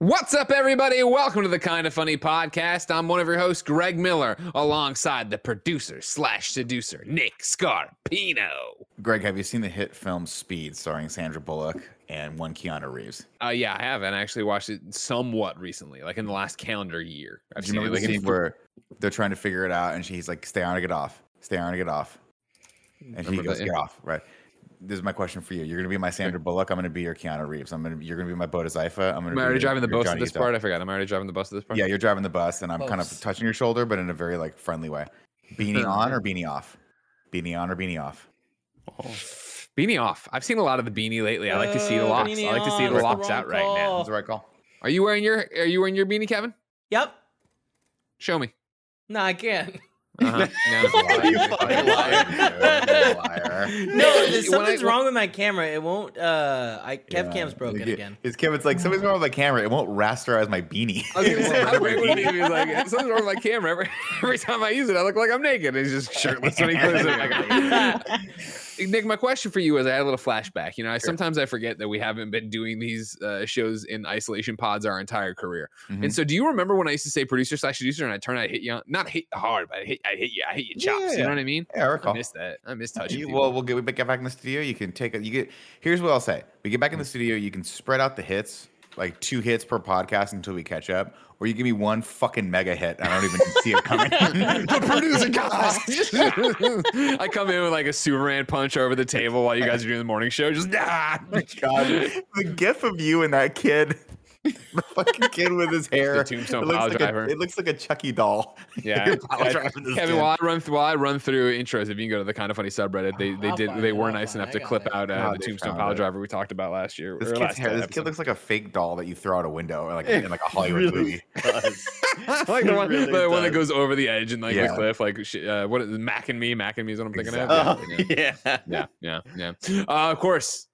What's up, everybody? Welcome to the Kind of Funny podcast. I'm one of your hosts, Greg Miller, alongside the producer slash seducer, Nick Scarpino. Greg, have you seen the hit film Speed starring Sandra Bullock and one Keanu Reeves? Uh, yeah, I have, and I actually watched it somewhat recently, like in the last calendar year. I've Do you remember it, the scene where they're trying to figure it out and she's like, stay on or get off, stay on or get off. And he goes, that, get off, right? This is my question for you. You're gonna be my Sandra Bullock. I'm gonna be your Keanu Reeves. I'm gonna. You're gonna be my Bodhisattva. I'm gonna. Am I already your- driving the bus at this Depp. part? I forgot. I'm already driving the bus at this part. Yeah, you're driving the bus, and I'm kind of touching your shoulder, but in a very like friendly way. Beanie on or beanie off? Beanie on or beanie off? Beanie off. I've seen a lot of the beanie lately. I like to see the Uh, locks. beanie I like to see on, the that's the locks wrong out right now. That's the right call. Are you wearing your Are you wearing your beanie, Kevin? Yep. Show me. No, I can't. Uh-huh. You No. Fucking liar, dude. You liar. No, When there's I- something's wrong with my camera. It won't. Uh, I Yeah. Kevcam's broken Like, again. His Kevin's like something's wrong with my camera. It won't rasterize my beanie. I was gonna say, how great would it be if he was like, something's wrong with my camera. Every, every time I use it, I look like I'm naked. He's just shirtless when he puts it. Nick, my question for you is I had a little flashback. You know, I sometimes I forget that we haven't been doing these uh, shows in isolation pods our entire career. Mhm. And so, do you remember when I used to say producer slash producer and I turn, I hit you, on, not hit hard, but I hit, I hit you, I hit you chops. Yeah, You know what I mean? yeah, I I miss that. I miss touching. You- people. well, we'll get, we get back in the studio. You can take a, you get. Here's what I'll say: we get back in the studio. You can spread out the hits, like two hits per podcast until we catch up, or you give me one fucking mega hit. I don't even see it coming. the producer guys. I come in with like a Superman punch over the table while you guys are doing the morning show. Just ah. God, the gif of you and that kid, the fucking kid with his hair, tombstone it looks pile like driver. A, it looks like a Chucky doll. Yeah, You're Yeah, Kevin. kid. While I run through, while I run through intros, if you can go to the kind of funny subreddit, they they I'll did they were nice enough to clip it. out uh, Oh, the tombstone found pile it. driver we talked about last year. This kid's last hair. This episode. kid looks like a fake doll that you throw out a window, or like in like a Hollywood movie. like the one, really the one that goes over the edge and like Yeah. the cliff, like uh, what is Mac and me, Mac and me is what I'm thinking Exactly. of. Oh, Yeah, yeah. yeah, yeah. Uh, of course,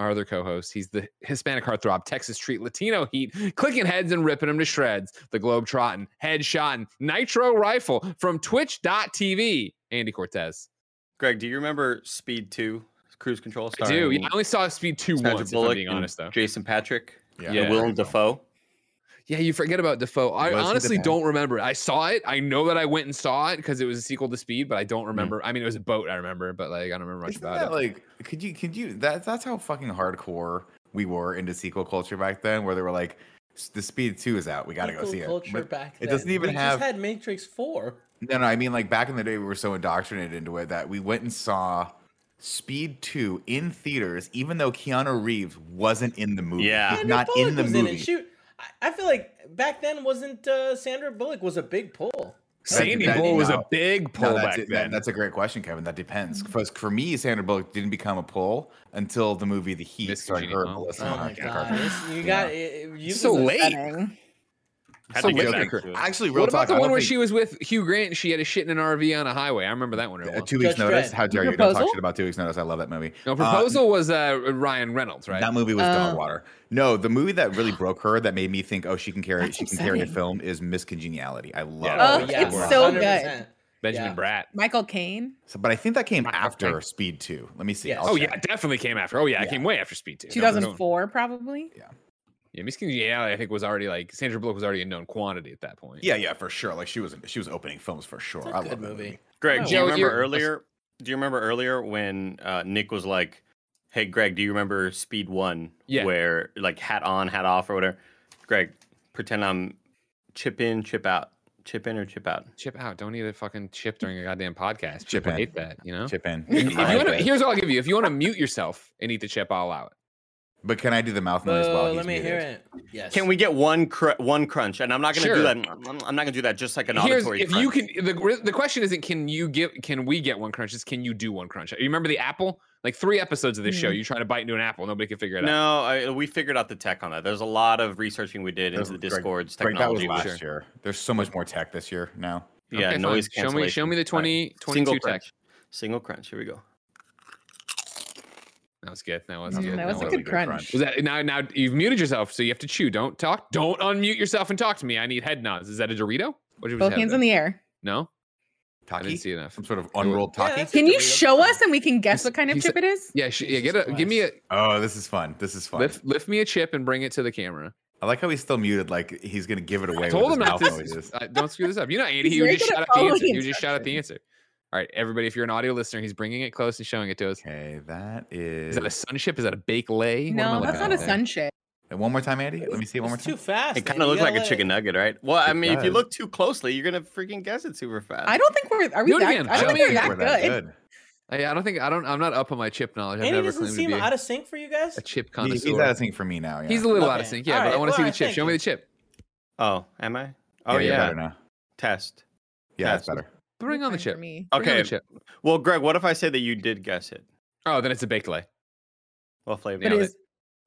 our other co-host. He's the Hispanic heartthrob, Texas treat, Latino heat, clicking heads and ripping them to shreds. The globe trotting, head shotting, nitro rifle from Twitch.tv. Andy Cortez. Greg, do you remember Speed 2 Cruise Control? I do. starring Yeah, I only saw Speed Two Sandra once. If I'm Bullock being honest, though. Jason Patric, Yeah, Yeah. and Willem Dafoe. Yeah, you forget about Dafoe. I Was he the honestly don't remember. it. I saw it. I know that I went and saw it because it was a sequel to Speed, but I don't mm. remember. I mean, it was a boat. I remember, but like I don't remember much Isn't about that it. like? Could you? Could you? That that's how fucking hardcore we were into sequel culture back then, where they were like, "The Speed Two is out. We got to go see it." Culture But back it doesn't even we have. Just had Matrix Four. No, no. I mean, like back in the day, we were so indoctrinated into it that we went and saw Speed Two in theaters, even though Keanu Reeves wasn't in the movie. Yeah. He's not Bullock in the was movie. it. Shoot, I, I feel like back then wasn't uh, Sandra Bullock was a big pull. Sandy that- Bull was a big pull that's, back it. then. That- that's a great question, Kevin. That depends. For, for me, Sandra Bullock didn't become a pull until the movie The Heat, Miss starring her, Melissa Oh my god, this- you got it. You so late. Upsetting. Had So to get back to it. Actually, real What about talk. the one where think- she was with Hugh Grant and she had a shit in an RV on a highway? I remember that one. real Uh, well. two weeks Judge notice. Dredd. How dare you? Don't talk shit about two weeks notice. I love that movie. No, Uh, proposal was uh, Ryan Reynolds, right? that movie was Oh. dog water. No, the movie that really broke her, that made me think, oh, she can carry, she can carry a film, is Miss Congeniality. I love. Yeah. Oh, it. it's so 100%. Benjamin Yeah. Bratt. Michael Caine, So, but I think that came Michael after Caine. Speed Two. Let me see. Yes. Oh check. yeah, definitely came after. Oh yeah, it came way after Speed Two. 2004, probably. no. Yeah, Miss Congeniality, I think was already like Sandra Bullock was already a known quantity at that point. Yeah, yeah, for sure. Like she was, she was opening films for sure. It's a I good love that movie. movie. Greg, Oh, do you remember you're- earlier? Do you remember earlier when uh, Nick was like, "Hey, Greg, do you remember Speed One? Yeah. Where like hat on, hat off, or whatever." Greg, pretend I'm chip in, chip out, chip in or chip out. Chip out. Don't need a fucking chip during a goddamn podcast. Chip People in. hate that. You know. Chip in. If you wanna, here's what I'll give you. If you want to mute yourself and eat the chip, I'll allow it. But can I do the mouth noise while Uh, he's let me muted? hear it. Yes. Can we get one cr- one crunch? And I'm not gonna Sure. do that. I'm, I'm not gonna do that. Just like an Here's, auditory. if crunch. you can, the the question isn't can you get can we get one crunch? It's can you do one crunch? You remember the apple? Like three episodes of this show, Mhm. you trying to bite into an apple, nobody can figure it out. No, we figured out the tech on that. There's a lot of researching we did into the Greg- Discord's Greg, that was technology. last year. There's so much more tech this year now. yeah, Okay, fine. noise Show me, show me the 20, Alright. 22 Single tech. crunch. Single crunch. Here we go. That was good. That was Mm, good. that was a was- good crunch. Was that now? Now you've muted yourself, so you have to chew. Don't talk. Don't unmute yourself and talk to me. I need head nods. Is that a Dorito? What did you Both have hands in the air. No, I Taki? didn't see enough. Some sort of unrolled Yeah, taki? Can you Dorito. show us and we can guess what kind of chip it is? Yeah, sh- yeah. Get a. Give me a Oh, this is fun. This is fun. lift. Lift me a chip and bring it to the camera. I like how he's still muted, like he's gonna give it away. I told with him his not mouth to. Uh, don't screw this up. You know, Andy, He's you very just good shot at at the answer. following You just shot at the answer. All right, everybody, if you're an audio listener, he's bringing it close and showing it to us. Okay, that Is is. that a sun chip? Is that a bake lay? What am I No, that's not a there? sun chip. And one more time, Andy. Let me see it one more It's too fast. It kind of You looks like a chicken nugget, right? Well, I It mean, if you look too closely, you're gonna freaking guess it super fast. I don't think we're are we Do it that again. I Show don't me think we're again. that We're good. Hey, I don't think I don't. I'm not up on my chip knowledge. I've Andy never doesn't claimed to seem be out of sync for you guys. a chip He- connoisseur. he's out of sync for me now. Yeah. He's a little out of sync, yeah. All but I want to see well, the chip. thank Show me the chip. Oh, am I? Oh you're yeah. better now. Test. Yeah, it's Yes. better. Bring on the chip. me. Bring on the Okay. chip. Well, Greg, what if I say that you did guess it? Oh, then it's a baked lay. Well, flavor? It Nailed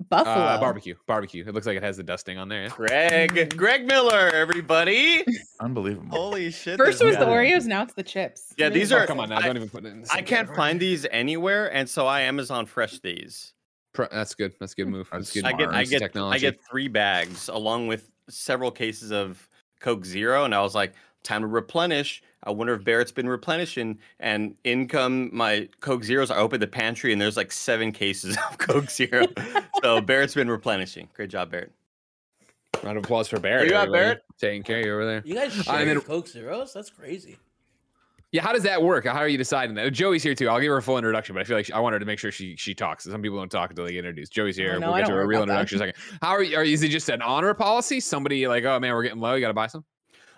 buffalo. Uh, barbecue. Barbecue. It looks like it has the dusting on there. Yeah? Greg. Greg Miller, everybody. Unbelievable. Holy shit. First was the. Oreos, now it's the chips. Yeah, these Oh, are. come on now. I, don't even put it in. the I can't category. find these anywhere, and so I Amazon Fresh these. Pro- That's good. That's a good move. That's That's good. I get, I get, technology. I get three bags along with several cases of Coke Zero, and I was like, time to replenish. I wonder if Barrett's been replenishing, and in come my Coke Zeros. I open the pantry, and there's like seven cases of Coke Zero. so Barrett's been replenishing. Great job, Barrett. Round of applause for Barrett. You got. Barrett? Taking care of you over there. You guys share and then- Coke Zeros? That's crazy. Yeah, how does that work? How are you deciding that? Joey's here too. I'll give her a full introduction, but I feel like she, I want her to make sure she she talks. Some people don't talk until they get introduced. Joey's here. Oh, no, we'll I get to don't a real introduction in a second. How are you? Are, is it just an honor policy? Somebody like, oh man, we're getting low. You got to buy some.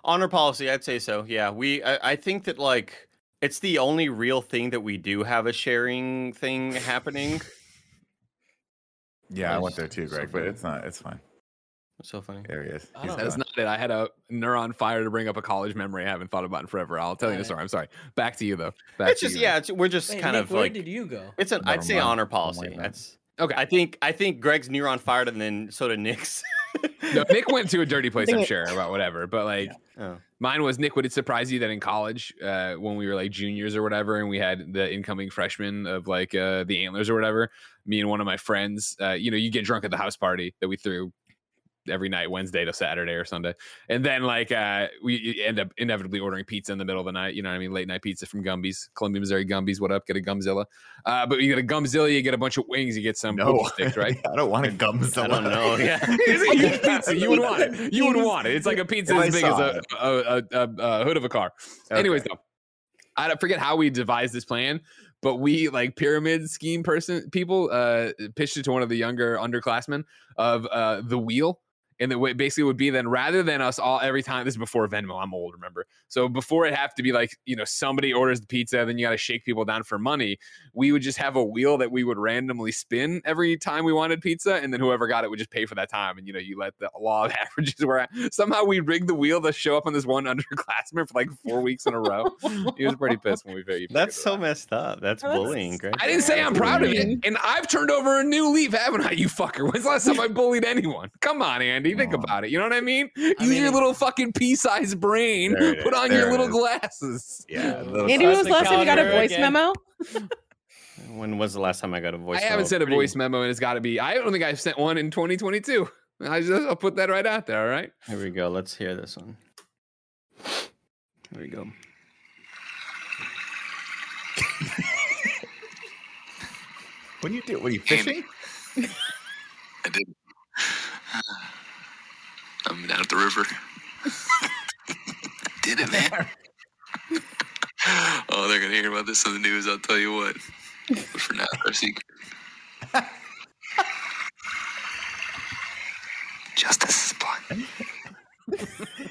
Honor policy, I'd say so. Yeah, we. I, I think that like it's the only real thing that we do have a sharing thing happening. Yeah, I went there too, so Greg, but it's not. It's fine. It's so funny. There he is. I He's don't That's gone. not it. I had a neuron fire to bring up a college memory I haven't thought about in forever. I'll tell you the Alright. story. I'm sorry. Back to you though. Back It's to just you. yeah. It's, we're just Wait, kind Nick, of where like did you go? it's an. I'd Never say mind. honor policy. worry about it. That's. Okay. I think I think Greg's neuron fired, and then so did Nick's. No, Nick went to a dirty place. I'm sure about whatever, but like. oh. Mine was Nick. Would it surprise you that in college, uh, when we were like juniors or whatever, and we had the incoming freshmen of like uh, the Antlers or whatever, me and one of my friends, uh, you know, you get drunk at the house party that we threw every night, Wednesday to Saturday or Sunday, and then like uh, we end up inevitably ordering pizza in the middle of the night. You know what I mean? Late night pizza from Gumby's, Columbia, Missouri Gumby's. What up? Get a Gumzilla. Uh, but you get a Gumzilla, you get a bunch of wings, you get some No, sticks, right? I don't want a gum. I don't know. Yeah. it's a huge pizza. You would want it. You would want it. It's like a pizza as big as a, a, a, a, a hood of a car. Okay. Anyways, though, I don't forget how we devised this plan, but we like pyramid scheme person people uh pitched it to one of the younger underclassmen of uh the wheel. And the way basically would be then rather than us all every time this is before Venmo, I'm old, remember. So before it have to be like, you know, somebody orders the pizza, then you gotta shake people down for money. We would just have a wheel that we would randomly spin every time we wanted pizza, and then whoever got it would just pay for that time. And you know, you let the law of averages where somehow we rigged the wheel to show up on this one underclassman for like four weeks in a row. he was pretty pissed when we figured That's so out. messed up. That's that's- bullying, Greg. I didn't say I'm proud of it, and I've turned over a new leaf, haven't I? You fucker. When's the last time I bullied anyone? Come on, Andy, think Aw. about it. You know what I mean? Use mean, your little fucking pea-sized brain. Put is, on there your little is. glasses. Yeah. those Andy, when was the last time you got a voice again. memo? When was the last time I got a voice? Memo? I haven't sent a Pretty- voice memo, and it's got to be. I don't think I've sent one in 2022. I just, I'll put that right out there. All right. Here we go. Let's hear this one. Here we go. What do you do? What are you fishing? I did. I'm down at the river. did it, man. oh, they're gonna hear about this on the news. I'll tell you what. But for now, it's our secret. Justice is blind.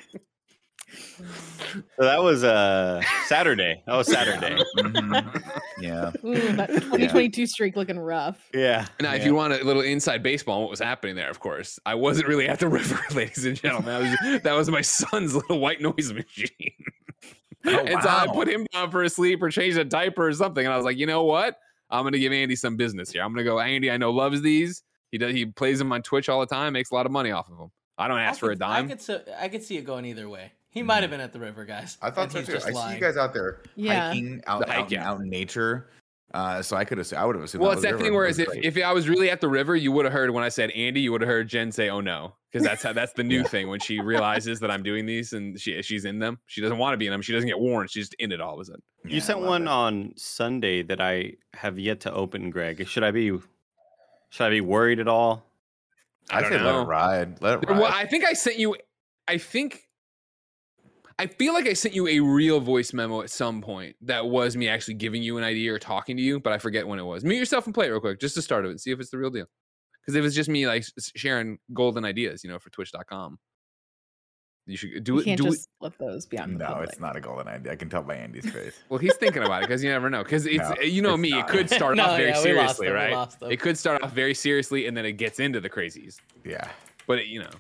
So that was uh Saturday. That was Saturday. Mhm. Yeah. Ooh, that 2022 streak looking rough. yeah. Now, if you want a little inside baseball on what was happening there, of course, I wasn't really at the river, ladies and gentlemen. That was, that was my son's little white noise machine. and so I put him down for a sleep or changed a diaper or something. And I was like, you know what? I'm going to give Andy some business here. I'm going to go, Andy, I know loves these. He does. He plays them on Twitch all the time, makes a lot of money off of them. I don't ask I for a could- I dime. could, so, I could see it going either way. He might have been at the river, guys. I thought and so he's too. just I see you guys out there Yeah. hiking out, The hike, out, in- yeah. out in nature. Uh, so I could have. I would have assumed. Well, that it's was that the thing river. where if, if I was really at the river, you would have heard when I said Andy, you would have heard Jen say, "Oh no," because that's how that's the new thing when she realizes that I'm doing these and she she's in them. She doesn't want to be in them. She doesn't get warned. She's just in it all of a sudden. Yeah, You I sent one it. on Sunday that I have yet to open, Greg. Should I be should I be worried at all? I I don't say let it ride. Let it Well. I think I sent you. I think. I feel like I sent you a real voice memo at some point that was me actually giving you an idea or talking to you, but I forget when it was. Mute yourself and play it real quick, just to start of it, see if it's the real deal. Because if it's just me like sharing golden ideas, you know, for Twitch.com, you should do You it. can't Do just it. let those be on the no, public. it's not a golden idea. I can tell by Andy's face. Well, he's thinking about it because you never know. Because it's No, you know it's me, not. it could start No, off very yeah, seriously, them, right? It could start off very seriously, and then it gets into the crazies. Yeah. But it, you know, it,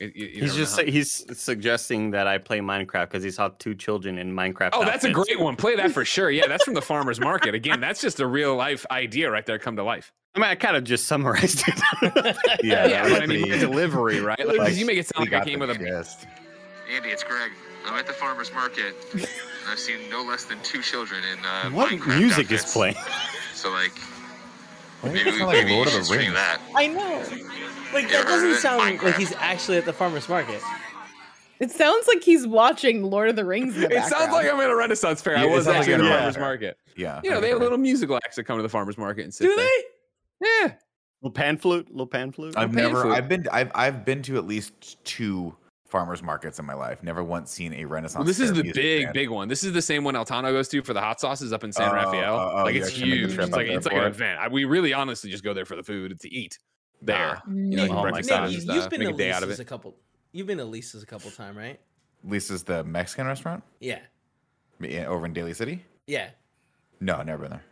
you- you He's just know he's suggesting that I play Minecraft because he saw two children in Minecraft. Oh, that's a great one. Play that for sure. Yeah, that's from the farmer's market. Again, that's just a real life idea right there, come to life. I mean, I kind of just summarized it. Yeah. Yeah, but I was mean, the delivery, right? Like, 'cause you make it sound like I got came with a. gist. Andy, it's Greg. I'm at the farmer's market. and I've seen no less than two children in uh, what Minecraft music is playing? So like, Why does maybe, it sound like maybe Lord you of the Rings? that. I know. Like that doesn't of it? sound like he's actually at the farmer's market. It sounds like he's watching Lord of the Rings in the It sounds like I'm at a Renaissance fair. I Yeah, it was sounds actually like at the a- farmer's yeah. market. Yeah. You know, they have little musical acts that come to the farmer's market and sit Do there. they? Yeah. little pan flute, little pan flute. I've paying never. for it. I've been. I've. I've been to at least two farmers markets in my life. Never once seen a Renaissance. Well, this is the big, band. big one. This is the same one Altano goes to for the hot sauces up in San Oh, Rafael. oh, oh, like it's actually make the huge. It's like it's like for an event. I, we really honestly just go there for the food to eat there. Mm. You know, Oh eat my breakfast God. and Nick, you, stuff, you've been make to a day out of Lisa's it. a couple. You've been to Lisa's a couple time, right? Lisa's the Mexican restaurant Yeah. Yeah, over in Daly City. Yeah. No, never been there.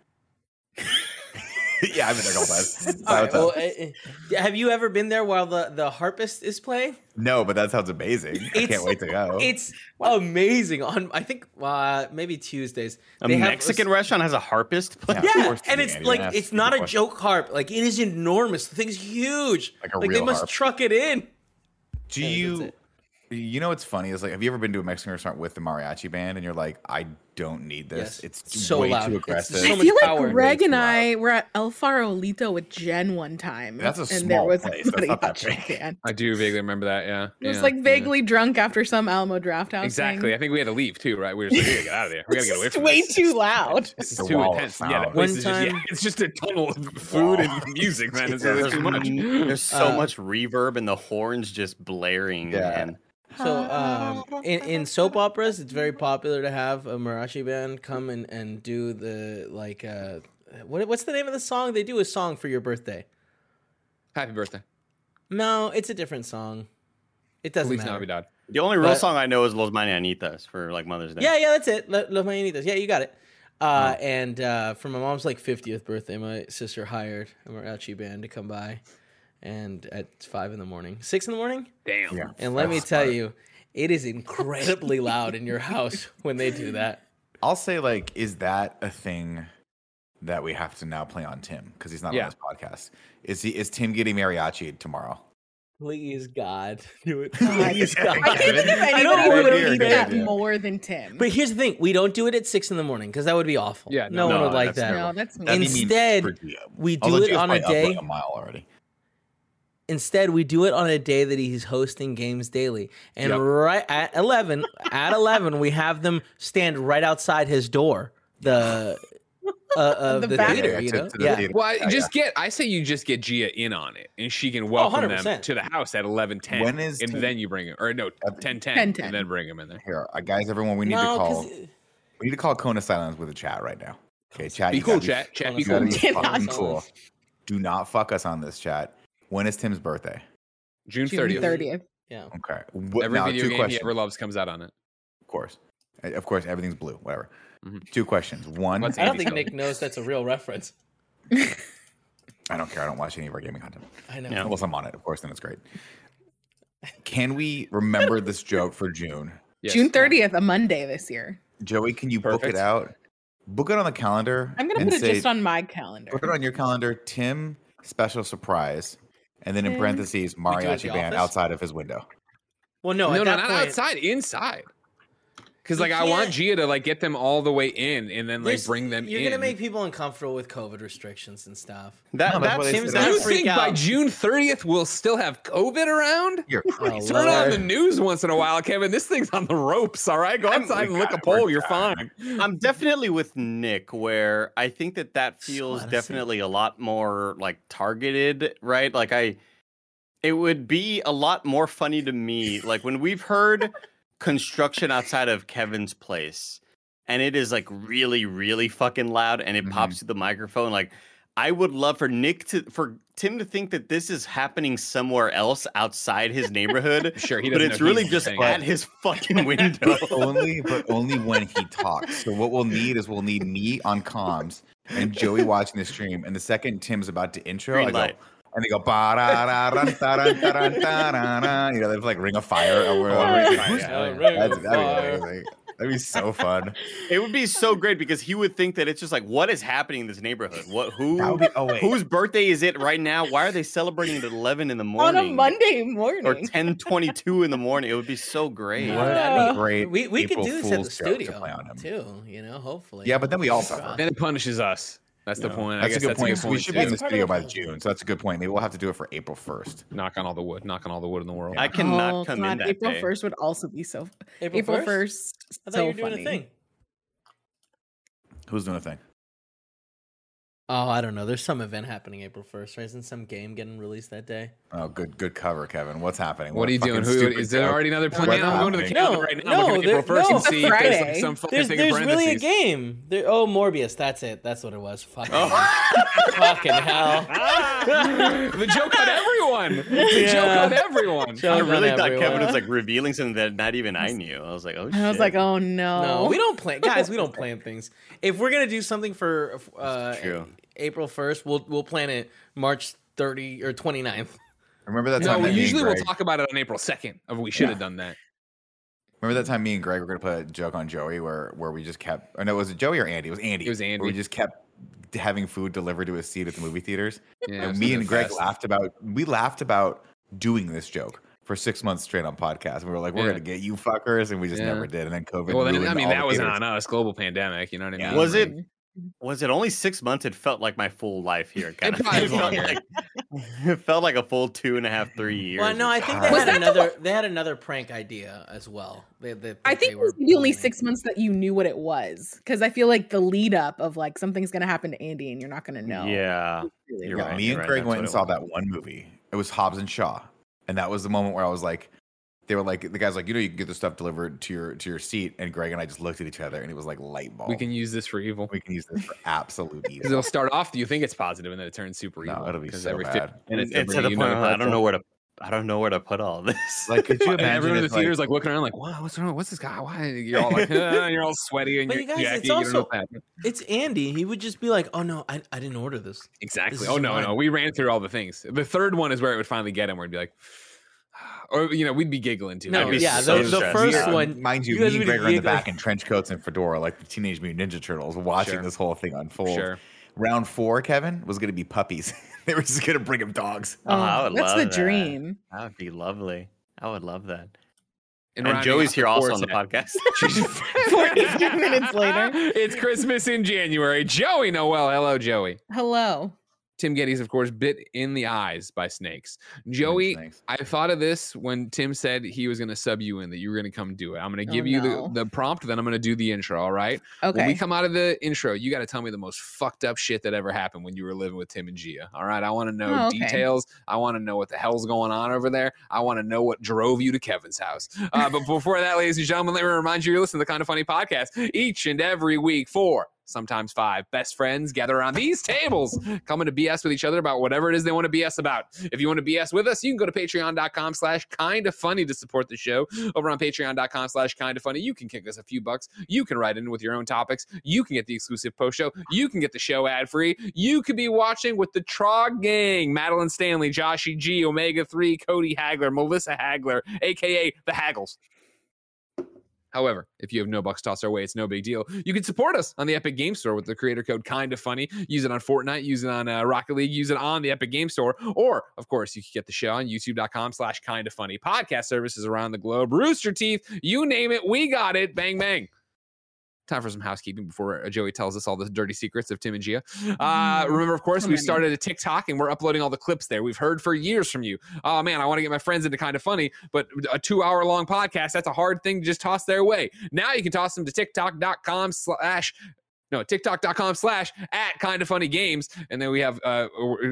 yeah, I've been there a couple times. All right, well, uh, have you ever been there while the the harpist is playing? no, but that sounds amazing. I can't wait to go. It's amazing. On I think uh, maybe Tuesdays. a they have Mexican restaurant has a harpist playing. Yeah, Yeah, and it's can. like Yeah, it's not a question. joke harp. Like it is enormous. The thing's huge. Like a they real must harp. truck it in. Do Yeah, you? You know what's funny is like, have you ever been to a Mexican restaurant with the mariachi band and you're like, I don't need Yes. this. It's So way loud. too aggressive. so I feel like Greg and I were at El Farolito with Jen one time. That's a and there small was place. That's not that big. I do vaguely remember that. Yeah. It was yeah, like yeah. vaguely drunk after some Alamo Drafthouse. Exactly. I think we had to leave too, right? We were just like, we gotta get out of there. We gotta get away from it. It's way this. too loud. This is too intense. Yeah, that place One is just, yeah, time- it's just a tunnel of food and music, man. It's, Yeah, it's too much. There's so Uh, much reverb and the horns just blaring. Yeah. Man. So um, in, in soap operas, it's very popular to have a mariachi band come and, and do the like uh, what what's the name of the song? They do a song for your birthday. Happy birthday. No, it's a different song. It doesn't Feliz matter. Navidad. The only real But- song I know is Los Mañanitas for like Mother's Day. Yeah, yeah, that's it. Los Mañanitas. Yeah, you got it. Uh, Oh. And uh, for my mom's like 50th birthday, my sister hired a mariachi band to come by, and at five in the morning, six in the morning. Damn. Yeah. And let me tell smart. you, it is incredibly loud in your house when they do that. I'll say, like, is that a thing that we have to now play on Tim because he's not Yeah. on this podcast? Is he? Is Tim getting mariachi tomorrow? Please, God, do it. Please, God. I can't think of anybody who would do eat that idea. more than Tim. But here's the thing: we don't do it at six in the morning because that would be awful. Yeah, no, no, one no, would like that. no, that's me. Mean Instead, we do Although it on a probably up, day. like, a mile already. Instead, we do it on a day that he's hosting games daily, and Yep. right at eleven, at eleven, we have them stand right outside his door. The uh, of The the, theater, you know, to the yeah. theater. Well, I Yeah, just get. I say you just get Gia in on it, and she can welcome them to the house at eleven ten. When is and Tim- then you bring him, or no, Uh, 10 10, 10-10. and then bring him in there. Here, uh, guys, everyone, we need to No, call. 'cause- We need to call Kona Silence with a chat right now. Okay, chat. Be cool, gotta chat. Chat, be cool. be cool. Do not fuck us on this chat. When is Tim's birthday? June June thirtieth. 30th. yeah. Okay. What, Every now, video two game questions. he ever loves comes out on it. Of course. Uh, Of course, everything's blue. Whatever. Mhm. Two questions. One, What's I don't think color? Nick knows that's a real reference. I don't care. I don't watch any of our gaming content. I know. Yeah. Unless I'm on it, of course, then it's great. Can we remember this joke for June? Yes. June 30th, a Monday this year. Joey, can you book it out? Book it on the calendar. I'm gonna put it say- just on my calendar. Put it on your calendar. Tim special surprise, and then in parentheses, do it at mariachi the band office? outside of his window. Well, no, No, at no, that not point, outside, inside. Because like I want can't- Gia to like get them all the way in and then like there's- bring them in. You're in. gonna make people uncomfortable with COVID restrictions and stuff. That, No, that's that what they seems said. to you Don't freak think by out. June 30th we'll still have COVID around? You're crazy. Turn on the news once in a while, Kevin. This thing's on the ropes. All right, go I'm- outside and we lick a it, pole. You're fine. fine. I'm definitely with Nick, where I think that that feels Honestly. definitely a lot more like targeted, right? Like I, it would be a lot more funny to me, like when we've heard construction outside of Kevin's place, and it is like really, really fucking loud, and it Mhm. pops to the microphone. Like I would love for Nick to, for Tim to think that this is happening somewhere else outside his neighborhood. Sure, he but it's really just saying at his fucking window. but only but only when he talks. So what we'll need is we'll need me on comms and Joey watching the stream. And the second Tim's about to intro, Green I go light. And they go ba da da dun da dun da dun da da da. You know, they have like ring of fire over. Over Ring it. of Yeah, Fire. that'd, Ring of that'd be Fire. amazing. That'd be so fun. It would be so great because he would think that it's just like, what is happening in this neighborhood? What who That would be, oh wait, whose birthday is it right now? Why are they celebrating it at eleven in the morning on morning? a Monday morning. or ten twenty two in the morning. It would be so great. What Yeah. a great We we could April do this at Fool's the joke to studio play on him. too. You know, hopefully. Yeah, but then we all Fingers suffer. crossed. Then it punishes us. That's the Yeah. point. I That's a good that's point. a good we point. should too. be in the That's part of studio by fun. June, so that's a good point. Maybe we'll have to do it for April first. knock on all the wood. Knock on all the wood in the world. I cannot oh, come God, in that April 1st would also be so. April, April 1st? 1st. I thought so you were doing funny. a thing. Who's doing a thing? Oh, I don't know. There's some event happening April 1st, right? Isn't some game getting released that day? Oh, good, good cover, Kevin. What's happening? What are you doing? fucking Who stupid is there joke. already another plan? What's I'm going to the happening? calendar No, right now. no, I'm looking at April 1st no. and see if there's like some fucking There's thing there's really a game. There, oh, Morbius. That's it. That's what it was. Fuck. Oh. Fucking hell. the joke on everyone. The joke on everyone. Joke I really thought everyone. Kevin was like revealing something that not even I knew. I was like, oh shit. I was like, oh no. No, we don't plan, guys. We don't plan things. If we're gonna do something for uh, True. April first, we'll we'll plan it March 30 or 29th. Remember that No, time? we that me and usually will talk about it on April 2nd. Of we should have done that. Remember that time me and Greg were gonna put a joke on Joey where where we just kept or no, was it Joey or Andy? It was Andy. It was Andy. Where we just kept having food delivered to his seat at the movie theaters. Yeah, and me and Greg fest. laughed about we laughed about doing this joke for six months straight on podcast. We were like, we're Yeah. gonna get you fuckers, and we just Yeah. never did. And then COVID. Well, then, I mean, that wasn't theaters. on us. Global pandemic. You know what I Yeah. mean? Was it Mm-hmm. was it only six months? It felt like my full life here. Kind of. It felt like it felt like a full two and a half, three mm-hmm. years. Well, no, I think they Was had that the another. They had another prank idea as well. They, they, I they think it was the only six months that you knew what it was. Because I feel like the lead up of like something's gonna happen to Andy and you're not gonna know. Yeah. Really You're Yeah, right, me you're and right, Greg went and saw was. that one movie. It was Hobbs and Shaw, and that was the moment where I was like, they were like, the guy's like, you know, you can get the stuff delivered to your to your seat, and Greg and I just looked at each other, and it was like light bulb. We can use this for evil. we can use this for absolute evil. it'll start off, you think it's positive, and then it turns super evil No, it'll be 'Cause so every bad. 15 minutes It's they're at the point you where I don't know where to I don't know where to put all this. Like, could you imagine? everyone in the if, like- theater's like, looking around, like, "Wow, what's wrong? What's this guy? Why?" You're all like, "Uh," "You're all sweaty and But you're you guys, jacket, it's you don't know also- It's Andy. He would just be like, "Oh no, I, I didn't order this." Exactly. is Oh no, mine. no, we ran through all the things. The third one is where it would finally get him, where it'd be like, or you know, we'd be giggling too. No, I'd be yeah, so the, the first out. one. mind you, you guys me and would in the back in trench coats and fedora, like the Teenage Mutant Ninja Turtles, watching Sure. this whole thing unfold. Sure. Round four, Kevin was going to be puppies. they were just going to bring him dogs. Oh, I oh, would that's love the that. dream. That would be lovely. I would love that. And, And, Joey's here also on the podcast. 45 minutes later. it's Christmas in January. Joey Noelle. Hello, Joey. Hello. Tim Gettys, of course, bit in the eyes by snakes. Joey, Thanks. I thought of this when Tim said he was going to sub you in, that you were going to come do it. I'm going to Oh, give you no. the, the prompt, then I'm going to do the intro. All right. Okay. When we come out of the intro, you got to tell me the most fucked up shit that ever happened when you were living with Tim and Gia. All right. I want to know Oh, okay. details. I want to know what the hell's going on over there. I want to know what drove you to Kevin's house. Uh, but before that, ladies and gentlemen, let me remind you you're listening to the Kind of Funny podcast each and every week for sometimes five best friends gather around these tables, coming to BS with each other about whatever it is they want to BS about. If you want to BS with us, you can go to patreon.com slash kind of funny to support the show. Over on patreon.com slash kind of funny, you can kick us a few bucks. You can write in with your own topics. You can get the exclusive post show. You can get the show ad free. You could be watching with the Trog Gang, Madeline Stanley, Joshy G, Omega 3, Cody Hagler, Melissa Hagler, aka the Haggles. However, if you have no bucks tossed our way, it's no big deal. You can support us on the Epic Game Store with the creator code Kind of Funny. Use it on Fortnite, use it on uh, Rocket League, use it on the Epic Game Store, or of course, you can get the show on YouTube.com/slash Kind of Funny. Podcast services around the globe. Rooster Teeth, you name it, we got it. Bang bang. Time for some housekeeping before uh, Joey tells us all the dirty secrets of Tim and Gia. Uh, remember, of course, we started a TikTok and we're uploading all the clips there. We've heard for years from you. Oh man, I want to get my friends into kind of funny, but a two hour long podcast, that's a hard thing to just toss their way. Now you can toss them to TikTok.com slash no, TikTok.com slash at kind of funny games. And then we have uh,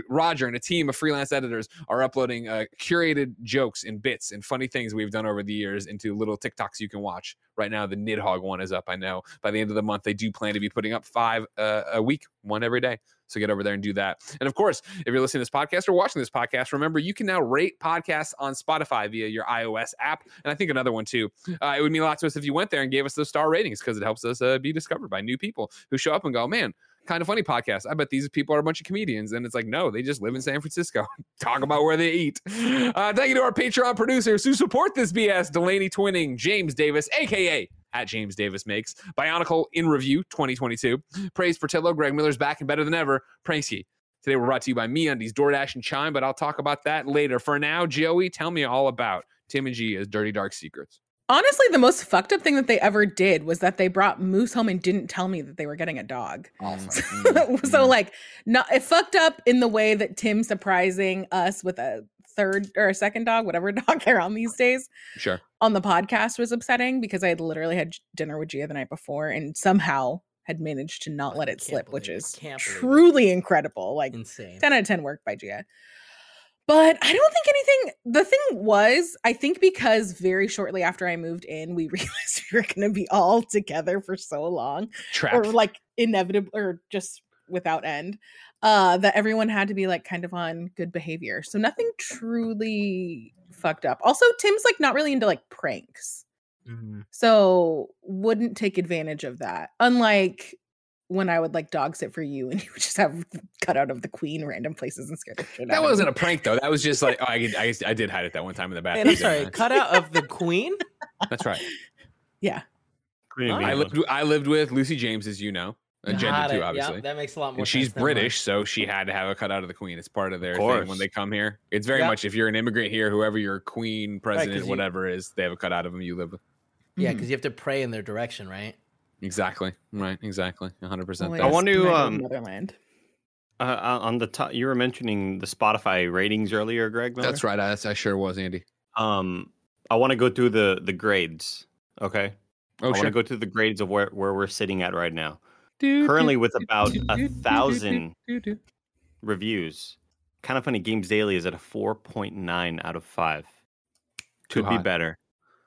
Roger and a team of freelance editors are uploading uh, curated jokes and bits and funny things we've done over the years into little TikToks you can watch. Right now, the Nidhogg one is up. I know by the end of the month, they do plan to be putting up five uh, a week, one every day. So get over there and do that. And of course, if you're listening to this podcast or watching this podcast, remember you can now rate podcasts on Spotify via your iOS app. And I think another one too. Uh, it would mean a lot to us if you went there and gave us those star ratings because it helps us uh, be discovered by new people who show up and go, man, kind of funny podcast. I bet these people are a bunch of comedians. And it's like, no, they just live in San Francisco. Talk about where they eat. Uh, thank you to our Patreon producers who support this BS Delaney Twining, James Davis, aka at James Davis Makes, Bionicle in Review 2022, Praise for Portillo, Greg Miller's back and better than ever, Pranksy. Today we're brought to you by MeUndies, DoorDash, and Chime, but I'll talk about that later. For now, Joey, tell me all about Tim and Gia's Dirty Dark Secrets. Honestly, the most fucked up thing that they ever did was that they brought Moose home and didn't tell me that they were getting a dog. Mm, so like, not it fucked up in the way that Tim surprising us with a third or a second dog, whatever dog they're on these days, Sure. on the podcast was upsetting because I had literally had dinner with Gia the night before and somehow had managed to not let it slip, which is Can't believe it. truly incredible. Like Insane. 10 out of 10 work by Gia. But I don't think anything. The thing was, I think because very shortly after I moved in, we realized we were going to be all together for so long, Trapped. or like inevitable, or just without end, uh, that everyone had to be like kind of on good behavior. So nothing truly fucked up. Also, Tim's like not really into like pranks, Mhm. so wouldn't take advantage of that. Unlike when I would like dog sit for you and you would just have cut out of the queen random places and scare the shit that of wasn't a prank, though. That was just like, oh, I, did- I, I did hide it that one time in the Wait, bathroom. I'm sorry. I? Cut out of the queen. That's right. Yeah. I lived, I lived with Lucy James, as you know, Got gender too, Yep, obviously. that makes a lot more and she's sense. British, so she had to have a cutout of the queen. It's part of their thing when they come here. It's very Yeah. much if you're an immigrant here, whoever your queen, president, you- whatever is, they have a cutout of them you live with. Yeah, because you have to pray in their direction, right? Exactly. Right. Exactly. 100%. I want to, middle um, Motherland. Uh, uh, on the top, you were mentioning the Spotify ratings earlier, Greg. Miller? That's right. I, I sure was, Andy. Um, I want to go through the the grades. Okay. Oh, I want to go through the grades of where where we're sitting at right now. Currently, with about a thousand reviews, kind of funny. Games Daily is at a four point nine out of five. Too Could be better.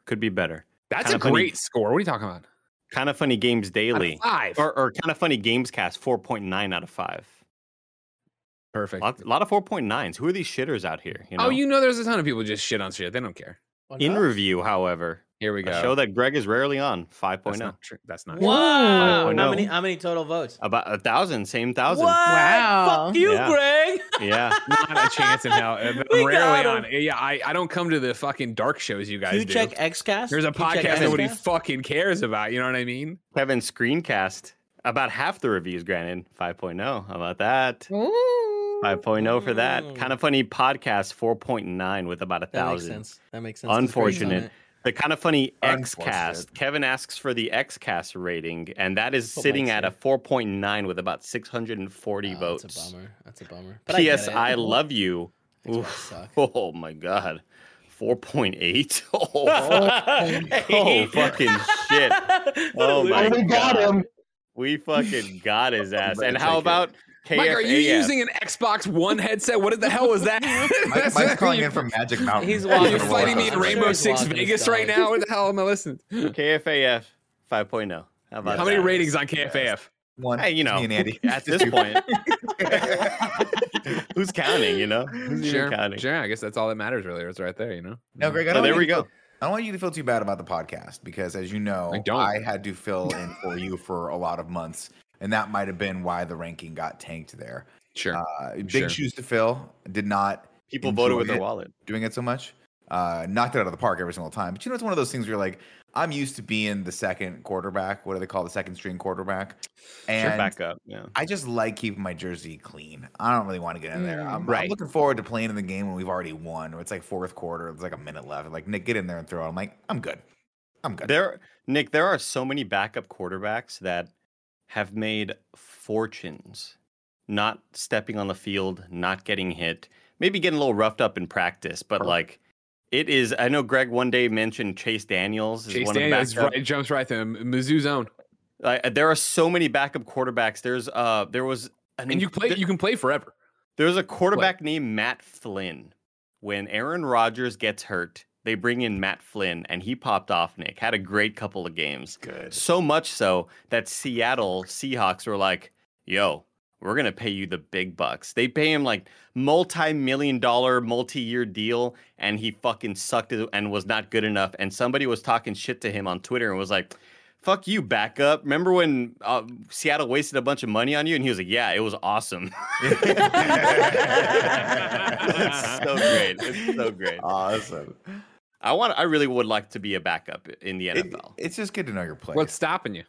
Could be better. That's Kinda a funny. great score. What are you talking about? Kind of funny. Games Daily Five. or or kind of funny. Games Cast four point nine out of five. Perfect. A lot, a lot of four point nines. Who are these shitters out here? You oh, know? Oh, you know, there's a ton of people just shit on shit. They don't care. What In review, however, Here we go. a show that Greg is rarely on. Five That's point oh. not true. That's not Whoa. Wow. Oh, How many? How many total votes? About a thousand, same thousand. What? Wow. Fuck you, Yeah. Greg. Yeah. not a chance in hell. I'm We rarely got on. Yeah, I, I don't come to the fucking dark shows you guys Q do. check XCast. There's a Q check podcast nobody XCast? fucking cares about. You know what I mean? Kevin Screencast. About half the reviews, granted. 5.0. How about that? Ooh. 5.0 for that. Mm. Kind of funny podcast, 4.9 with about a That makes thousand. sense. That makes sense. 'cause Greg's on Unfortunate. It. The kind of funny Unfortunate. XCast. Kevin asks for the XCast rating, and that is What sitting at a 4.9 with about 640 Oh, ah, votes. That's a bummer. That's a bummer. But P.S. it. I, love you. That's why I Oof. suck. Oh my god. 4.8. Oh, oh fucking shit. Oh my we got him. We fucking got his ass. And how take it. about KFAF? Mike, are you using an Xbox One headset? What the hell was that? Mike, Mike's calling in from Magic Mountain. He's Are walking you his fighting me in I'm sure Rainbow Six walking his Vegas right now? What the hell am I listening? KFAF 5.0? oh? How about How many that? ratings on KFAF? One. Hey, you know, me and Andy. at this point, who's counting? You know, who's even Sure, counting? sure. I guess that's all that matters, really. It's right there, you know. No, Greg. I So don't there want we you to go. feel- I don't want you to feel too bad about the podcast because, as you know, I. I had to fill in for you for a lot of months, and that might have been why the ranking got tanked there. Sure. Uh, big Sure. shoes to fill. Did not People voted with enjoy their wallet. doing it so much. Uh, knocked it out of the park every single time. But you know, it's one of those things where you're like, I'm used to being the second quarterback. What do they call the second string quarterback? And back up. Yeah. I just like keeping my jersey clean. I don't really want to get in there. Mm, I'm, right. I'm looking forward to playing in the game when we've already won. Or it's like fourth quarter. It's like a minute left. Like Nick, get in there and throw. it. I'm like, I'm good. I'm good. There, Nick, there are so many backup quarterbacks that have made fortunes not stepping on the field, not getting hit, maybe getting a little roughed up in practice, but like it is. I know Greg one day mentioned Chase Daniels. Is Chase one Daniels of the backup, right, jumps right to him. Mizzou zone, Like, there are so many backup quarterbacks. There's uh, there was an, and you play. there- You can play forever. There's a quarterback named Matt Flynn. When Aaron Rodgers gets hurt, they bring in Matt Flynn, and he popped off. Nick had a great couple of games. Good. So much so that Seattle Seahawks were like, "Yo, we're gonna pay you the big bucks." They pay him like multi-million dollar, multi-year deal, and he fucking sucked it and was not good enough. And somebody was talking shit to him on Twitter and was like. Fuck you, backup. Remember when uh, Seattle wasted a bunch of money on you? And he was like, Yeah, it was awesome. it's so great. It's so great. Awesome. I want. I really would like to be a backup in the It- NFL. it's just good to know your place. What's stopping you?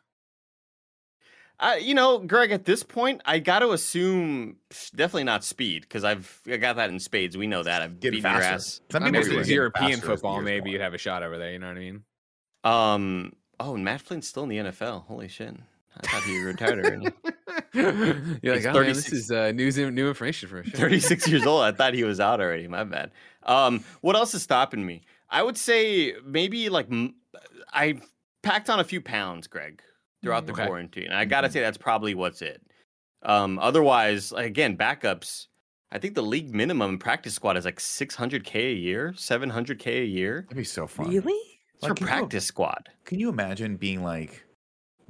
I, you know, Greg. At this point, I got to assume definitely not speed because I've I got that in spades. We know that. I've Getting beaten your ass. Some I people mean, say if it was getting European faster as the football, maybe go you'd have a shot over there. You know what I mean? Um. Oh, and Matt Flynn's still in the NFL. Holy shit! I thought he retired already. You're like, oh, man, this is uh, news, new information for sure. 36 years old. I thought he was out already. My bad. Um, what else is stopping me? I would say maybe like m- I packed on a few pounds, Greg, throughout the Okay. quarantine. I gotta say that's probably what's it. Um, otherwise, like, again, backups. I think the league minimum practice squad is like 600k a year, 700k a year. That'd be so fun. Really? It's for Like, can you- practice squad. Can you imagine being like,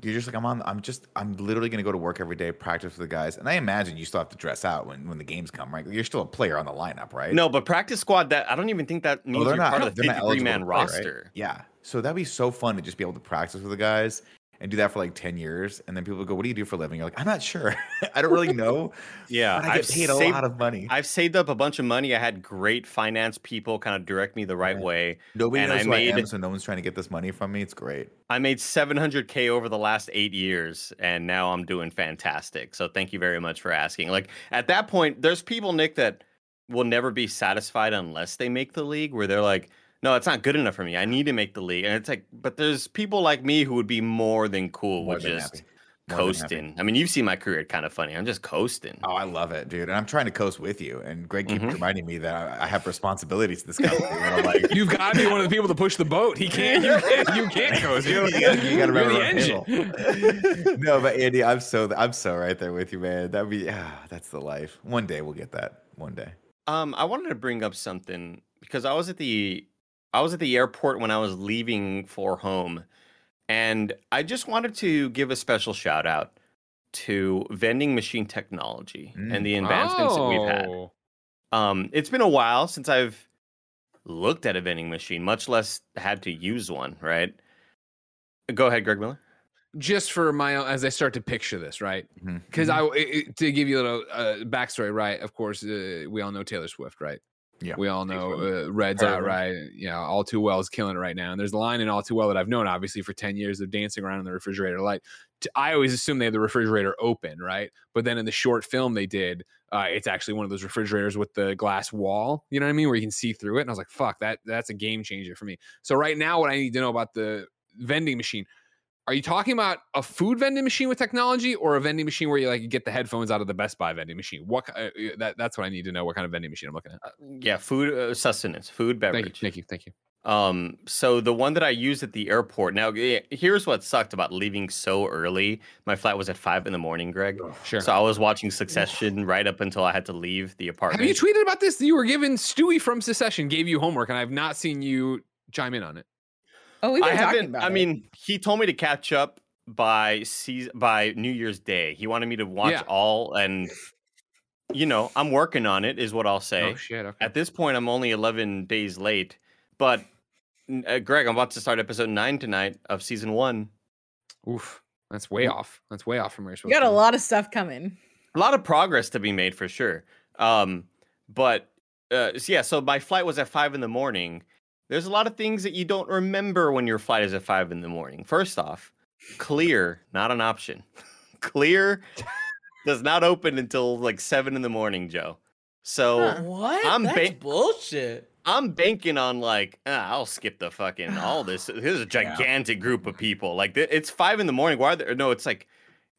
you're just like, I'm on, I'm just, I'm literally going to go to work every day, practice with the guys. And I imagine you still have to dress out when, when the games come, right? You're still a player on the lineup, right? No, but practice squad. That I don't even think that means Oh, they're you're not, part of the they're 53 man play, right? roster. Yeah. So that'd be so fun to just be able to practice with the guys and do that for like 10 years. And then people go, what do you do for a living? You're like, I'm not sure. I don't really know. Yeah, I get I've paid a saved- lot of money. I've saved up a bunch of money. I had great finance people kind of direct me the right Right. way. Nobody and knows I who I am, so no one's trying to get this money from me. It's great. I made 700k over the last eight years, and now I'm doing fantastic. So thank you very much for asking. Like at that point, there's people, Nick, that will never be satisfied unless they make the league. Where they're like, no, it's not good enough for me. I need to make the league, and it's like, but there's people like me who would be more than cool More with than just happy. More than happy. coasting. I mean, you've seen my career kind of funny. I'm just coasting. Oh, I love it, dude. And I'm trying to coast with you. And Greg keeps Mhm. reminding me that I I have responsibilities to this company. and I'm like, You've got to be one of the people to push the boat. He can't. You can't. You can't coast. You're, you gotta, you gotta remember the engine. no, but Andy, I'm so I'm so right there with you, man. That'd be ah, that's the life. One day we'll get that. One day. Um, I wanted to bring up something because I was at the I was at the airport when I was leaving for home, and I just wanted to give a special shout out to vending machine technology and the advancements that we've had. Oh. Um, it's been a while since I've looked at a vending machine, much less had to use one. Right? Go ahead, Greg Miller. Just for my own, as I start to picture this, right? Because I, it- it- to give you a little uh, backstory, right? Of course, uh, we all know Taylor Swift, right? Yeah. We all know uh, Red's out, right? You know, All Too Well is killing it right now. And there's a line in All Too Well that I've known, obviously, for 10 years of dancing around in the refrigerator light. I always assume they have the refrigerator open, right? But then in the short film they did, uh, it's actually one of those refrigerators with the glass wall, you know what I mean? Where you can see through it. And I was like, fuck, that that's a game changer for me. So right now, what I need to know about the vending machine. Are you talking about a food vending machine with technology, or a vending machine where you like get the headphones out of the Best Buy vending machine? What uh, uh, that that's what I need to know. What kind of vending machine I'm looking at? Uh, yeah, food uh, sustenance, food Thank you, beverage. thank you, thank you. Um, so the one that I used at the airport. Now, here's what sucked about leaving so early. My flight was at five in the morning, Greg. Sure. So I was watching Succession right up until I had to leave the apartment. Have apartment. you tweeted about this? You were given Stewy from Succession gave you homework, and I've not seen you chime in on it. Oh, we've I been talking about I it. mean, he told me to catch up by season by New Year's Day. He wanted me to watch Yeah. all, and you know, I'm working on it. Is what I'll say. Oh shit. Okay. At this point, I'm only 11 days late, but uh, Greg, I'm about to start episode nine tonight of season one. Oof. That's way off. That's way off from where you're supposed You got a lot of stuff coming. a lot of progress to be made for sure. Um, but uh, so yeah, so my flight was at five in the morning. There's a lot of things that you don't remember when your flight is at five in the morning. First off, clear not an option. clear does not open until like seven in the morning, Joe. So Huh. What? I'm That's ba- bullshit. I'm banking on like ah, I'll skip the fucking all this. Here's a gigantic group of people. Like it's five in the morning. Why are there? No, it's like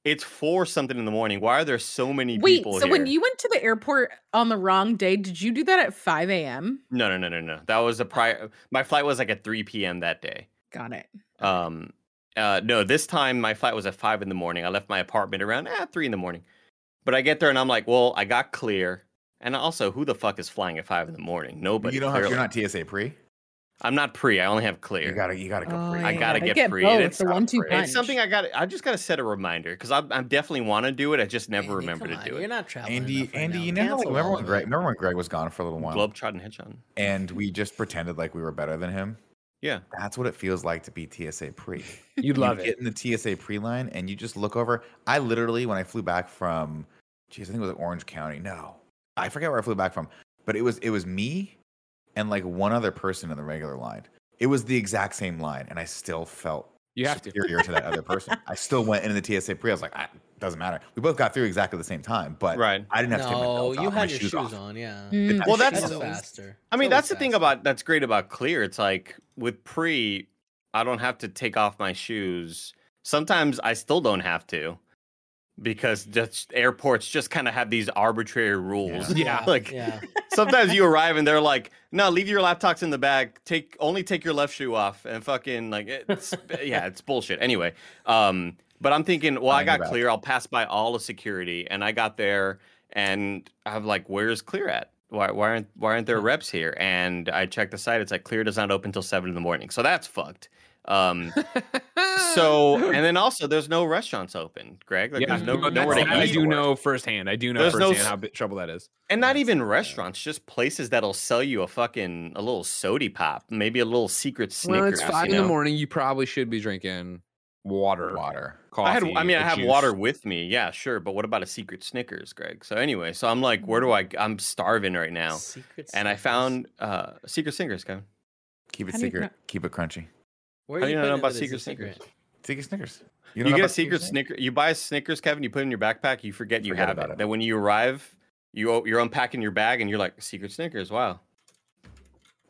it's four something in the morning. Why are there so many Wait, people so here? when you went to the airport on the wrong day, did you do that at 5 a.m.? No, no, no, no, no. That was a prior. My flight was like at 3 p.m. that day. Got it. Um, uh, no, this time my flight was at five in the morning. I left my apartment around eh, three in the morning. But I get there and I'm like, well, I got clear. And also, who the fuck is flying at five in the morning? Nobody. you don't have. You're not TSA pre. I'm not pre. I only have clear. You gotta. You gotta go Oh, pre. I gotta get get free. both, It's the one-two free. punch. It's something I got. I just got to set a reminder because I, I definitely want to do it. I just never Andy, remember to on, do You're not traveling. Andy, right Andy, now. you know, like, remember when Greg? Remember when Greg was gone for a little while, Globetrotting Hitchon. and we just pretended like we were better than him. Yeah. That's what it feels like to be TSA pre. You'd love you it. Get in the TSA pre line, and you just look over. I literally, when I flew back from, geez, I think it was like Orange County. No, I forget where I flew back from, but it was it was me and like one other person in the regular line. It was the exact same line, and I still felt You have to. superior to that other person. I still went into the TSA pre. I was like, ah, doesn't matter. We both got through exactly the same time, but Right. I didn't have to take my No, you off, my had your shoes, off. on. Yeah. Mm. Well, That's that's- faster. I mean, It's that's the always thing about that's great about clear. It's like with pre, I don't have to take off my shoes. Sometimes I still don't have to because just airports just kind of have these arbitrary rules. Yeah. like Yeah. sometimes you arrive and they're like, "No, leave your laptops in the bag. Take only take your left shoe off." And fucking like it's yeah, it's bullshit. Anyway, um but I'm thinking, well, I Find your got bag. clear. I'll pass by all the security and I got there and I'm like, "Where's clear at?" Why, why aren't why aren't there reps here? And I checked the site. It's like clear does not open until seven in the morning. So that's fucked. Um, so and then also there's no restaurants open, Greg. Like yeah, there's no no, nowhere that's- to I eat. do know firsthand. I do know There's firsthand s- how big trouble that is. And not even restaurants, just places that'll sell you a fucking a little sody pop, maybe a little secret Snickers. Well, it's five you in the morning. You probably should be drinking water, Water. coffee. I had, I mean, I or have juice. water with me, yeah, sure. But what about a secret Snickers, Greg? So anyway, so I'm like, where do I? I'm starving right now, Secret and I found uh secret Snickers, Kevin. Keep it How secret. cro- Keep it crunchy. Where How are do you you know about it as a secret secret? Snickers? Secret Snickers. You, get a secret Snickers? Snicker. You buy a Snickers, Kevin. You put it in your backpack. You forget you Forget have about it. it. Then when you arrive, you you're unpacking your bag and you're like secret Snickers. Wow.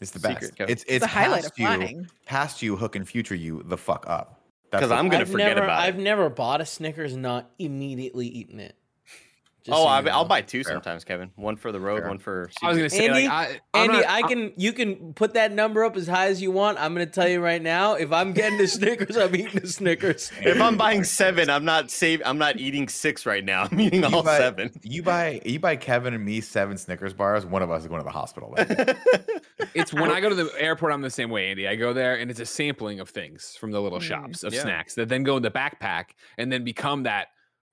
It's the Secret, best. Kevin. It's It's it's the highlight of past you, past you, hook and future you the fuck up. Because I'm gonna I've forget never, about I've it. never bought a Snickers and not immediately eaten it. Just oh, so I, you I'll buy two Fair. sometimes, Kevin. One for the road, Fair. one for. I was gonna say, Andy, like, I, Andy, not- I can you can put that number up as high as you want. I'm gonna tell you right now, if I'm getting the Snickers, I'm eating the Snickers. If I'm buying seven, I'm not save. I'm not eating six right now. I'm eating you all buy, seven. You buy you buy Kevin and me seven Snickers bars. One of us is going to the hospital. it's when I go to the airport, I'm the same way, Andy. I go there and it's a sampling of things from the little Mm, shops of yeah. snacks that then go in the backpack and then become that.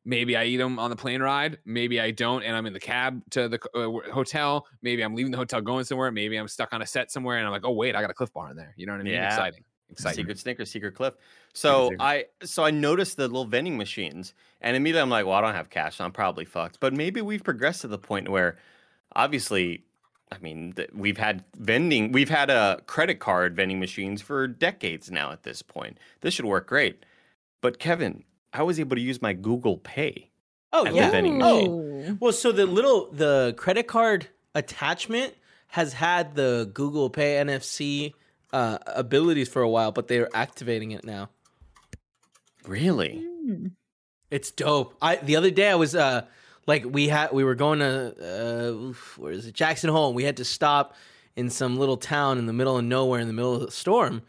Maybe I eat them on the plane ride. Maybe I don't, and I'm in the cab to the uh, hotel. Maybe I'm leaving the hotel going somewhere. Maybe I'm stuck on a set somewhere, and I'm like, oh wait, I got a Clif Bar in there. You know what I mean? Yeah. Exciting, exciting. Secret Snickers, Secret Cliff. So Secret. I so I noticed the little vending machines, and immediately I'm like, well, I don't have cash, so I'm probably fucked. But maybe we've progressed to the point where, obviously, I mean, th- we've had vending, we've had a credit card vending machines for decades now. At this point, this should work great. But Kevin, I was able to use my Google Pay. Oh At the yeah. vending Oh. Well, so the little the credit card attachment has had the Google Pay NFC uh, abilities for a while, but they're activating it now. Really? Mm. It's dope. I the other day I was uh like we had we were going to uh where is it Jackson Hole. and We had to stop in some little town in the middle of nowhere in the middle of the storm,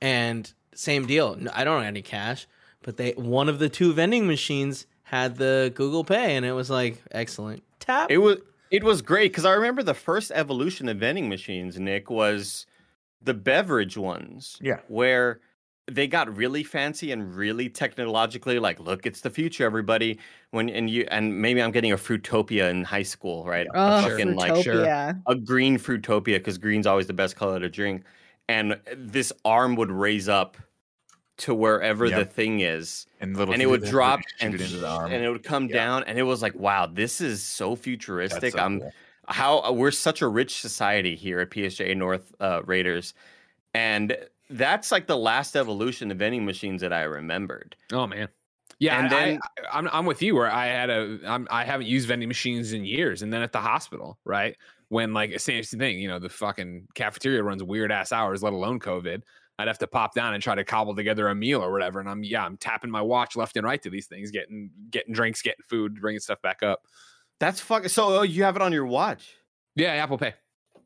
and same deal. I don't have any cash, but they one of the two vending machines had the Google Pay, and it was like excellent. Tap. It was it was great because I remember the first evolution of vending machines, Nick, was the beverage ones. Yeah. Where they got really fancy and really technologically like, look, it's the future, everybody. When and you and maybe I'm getting a Fruitopia in high school, right? A Oh, fucking, like Fruitopia. a green Fruitopia because green's always the best color to drink. And this arm would raise up to wherever the thing is, And little and it would drop and it into the arm. and it would come Yeah. down, and it was like, wow, this is so futuristic. so I'm cool. how uh, we're such a rich society here at PSJ North uh, Raiders, and that's like the last evolution of vending machines that I remembered. Oh man. Yeah, And and then- then I, am I'm with you. Where I had a I'm, I haven't used vending machines in years, and then at the hospital, right when like same thing, you know, the fucking cafeteria runs weird ass hours, let alone COVID. I'd have to pop down and try to cobble together a meal or whatever, and I'm yeah, I'm tapping my watch left and right to these things, getting getting drinks, getting food, bringing stuff back up. That's fucking. So oh, you have it on your watch. Yeah, Apple Pay.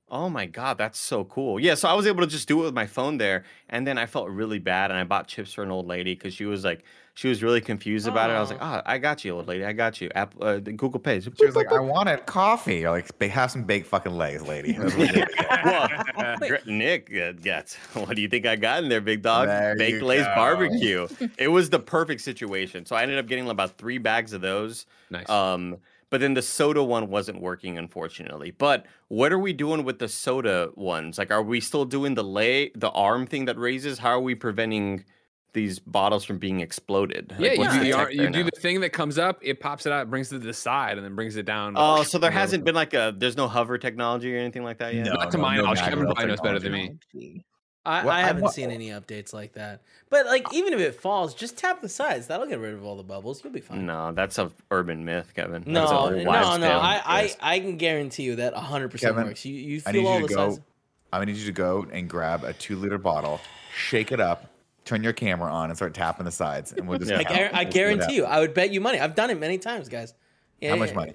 Oh my god, that's so cool. Yeah, so I was able to just do it with my phone there, and then I felt really bad, and I bought chips for an old lady because she was like, she was really confused about it. I was like, oh, I got you, old lady, I got you. Apple, uh, the Google Pay. She was like, I wanted coffee. You're like, have some baked fucking legs, lady. That's what it is. well, Nick, uh, gets. What do you think I got in there, big dog? There Baked you Lay's barbecue. it was the perfect situation. So I ended up getting about three bags of those. Nice. Um, but then the soda one wasn't working, unfortunately. But what are we doing with the soda ones? Like, are we still doing the lay, the arm thing that raises? How are we preventing these bottles from being exploded? yeah, Like, what's you do, the, you do now? the thing that comes up, it pops it out, brings it to the side, and then brings it down. Oh, so there hasn't been like a, there's no hover technology or anything like that yet. No. Not to my no knowledge. matter Kevin what probably knows better than me. I, Well, I I haven't wa- seen any updates like that. But like, even if it falls, just tap the sides. That'll get rid of all the bubbles. You'll be fine. No, that's a urban myth, Kevin. No, That's no, no. I, I, I can guarantee you that 100% works. You, you I need feel all you the to go. sides. I'm gonna need you to go and grab a two liter bottle, shake it up, turn your camera on, and start tapping the sides, and we'll just. Yeah. I, count. I We'll see what guarantee you. I would bet you money. I've done it many times, guys. Yeah, How much yeah, money?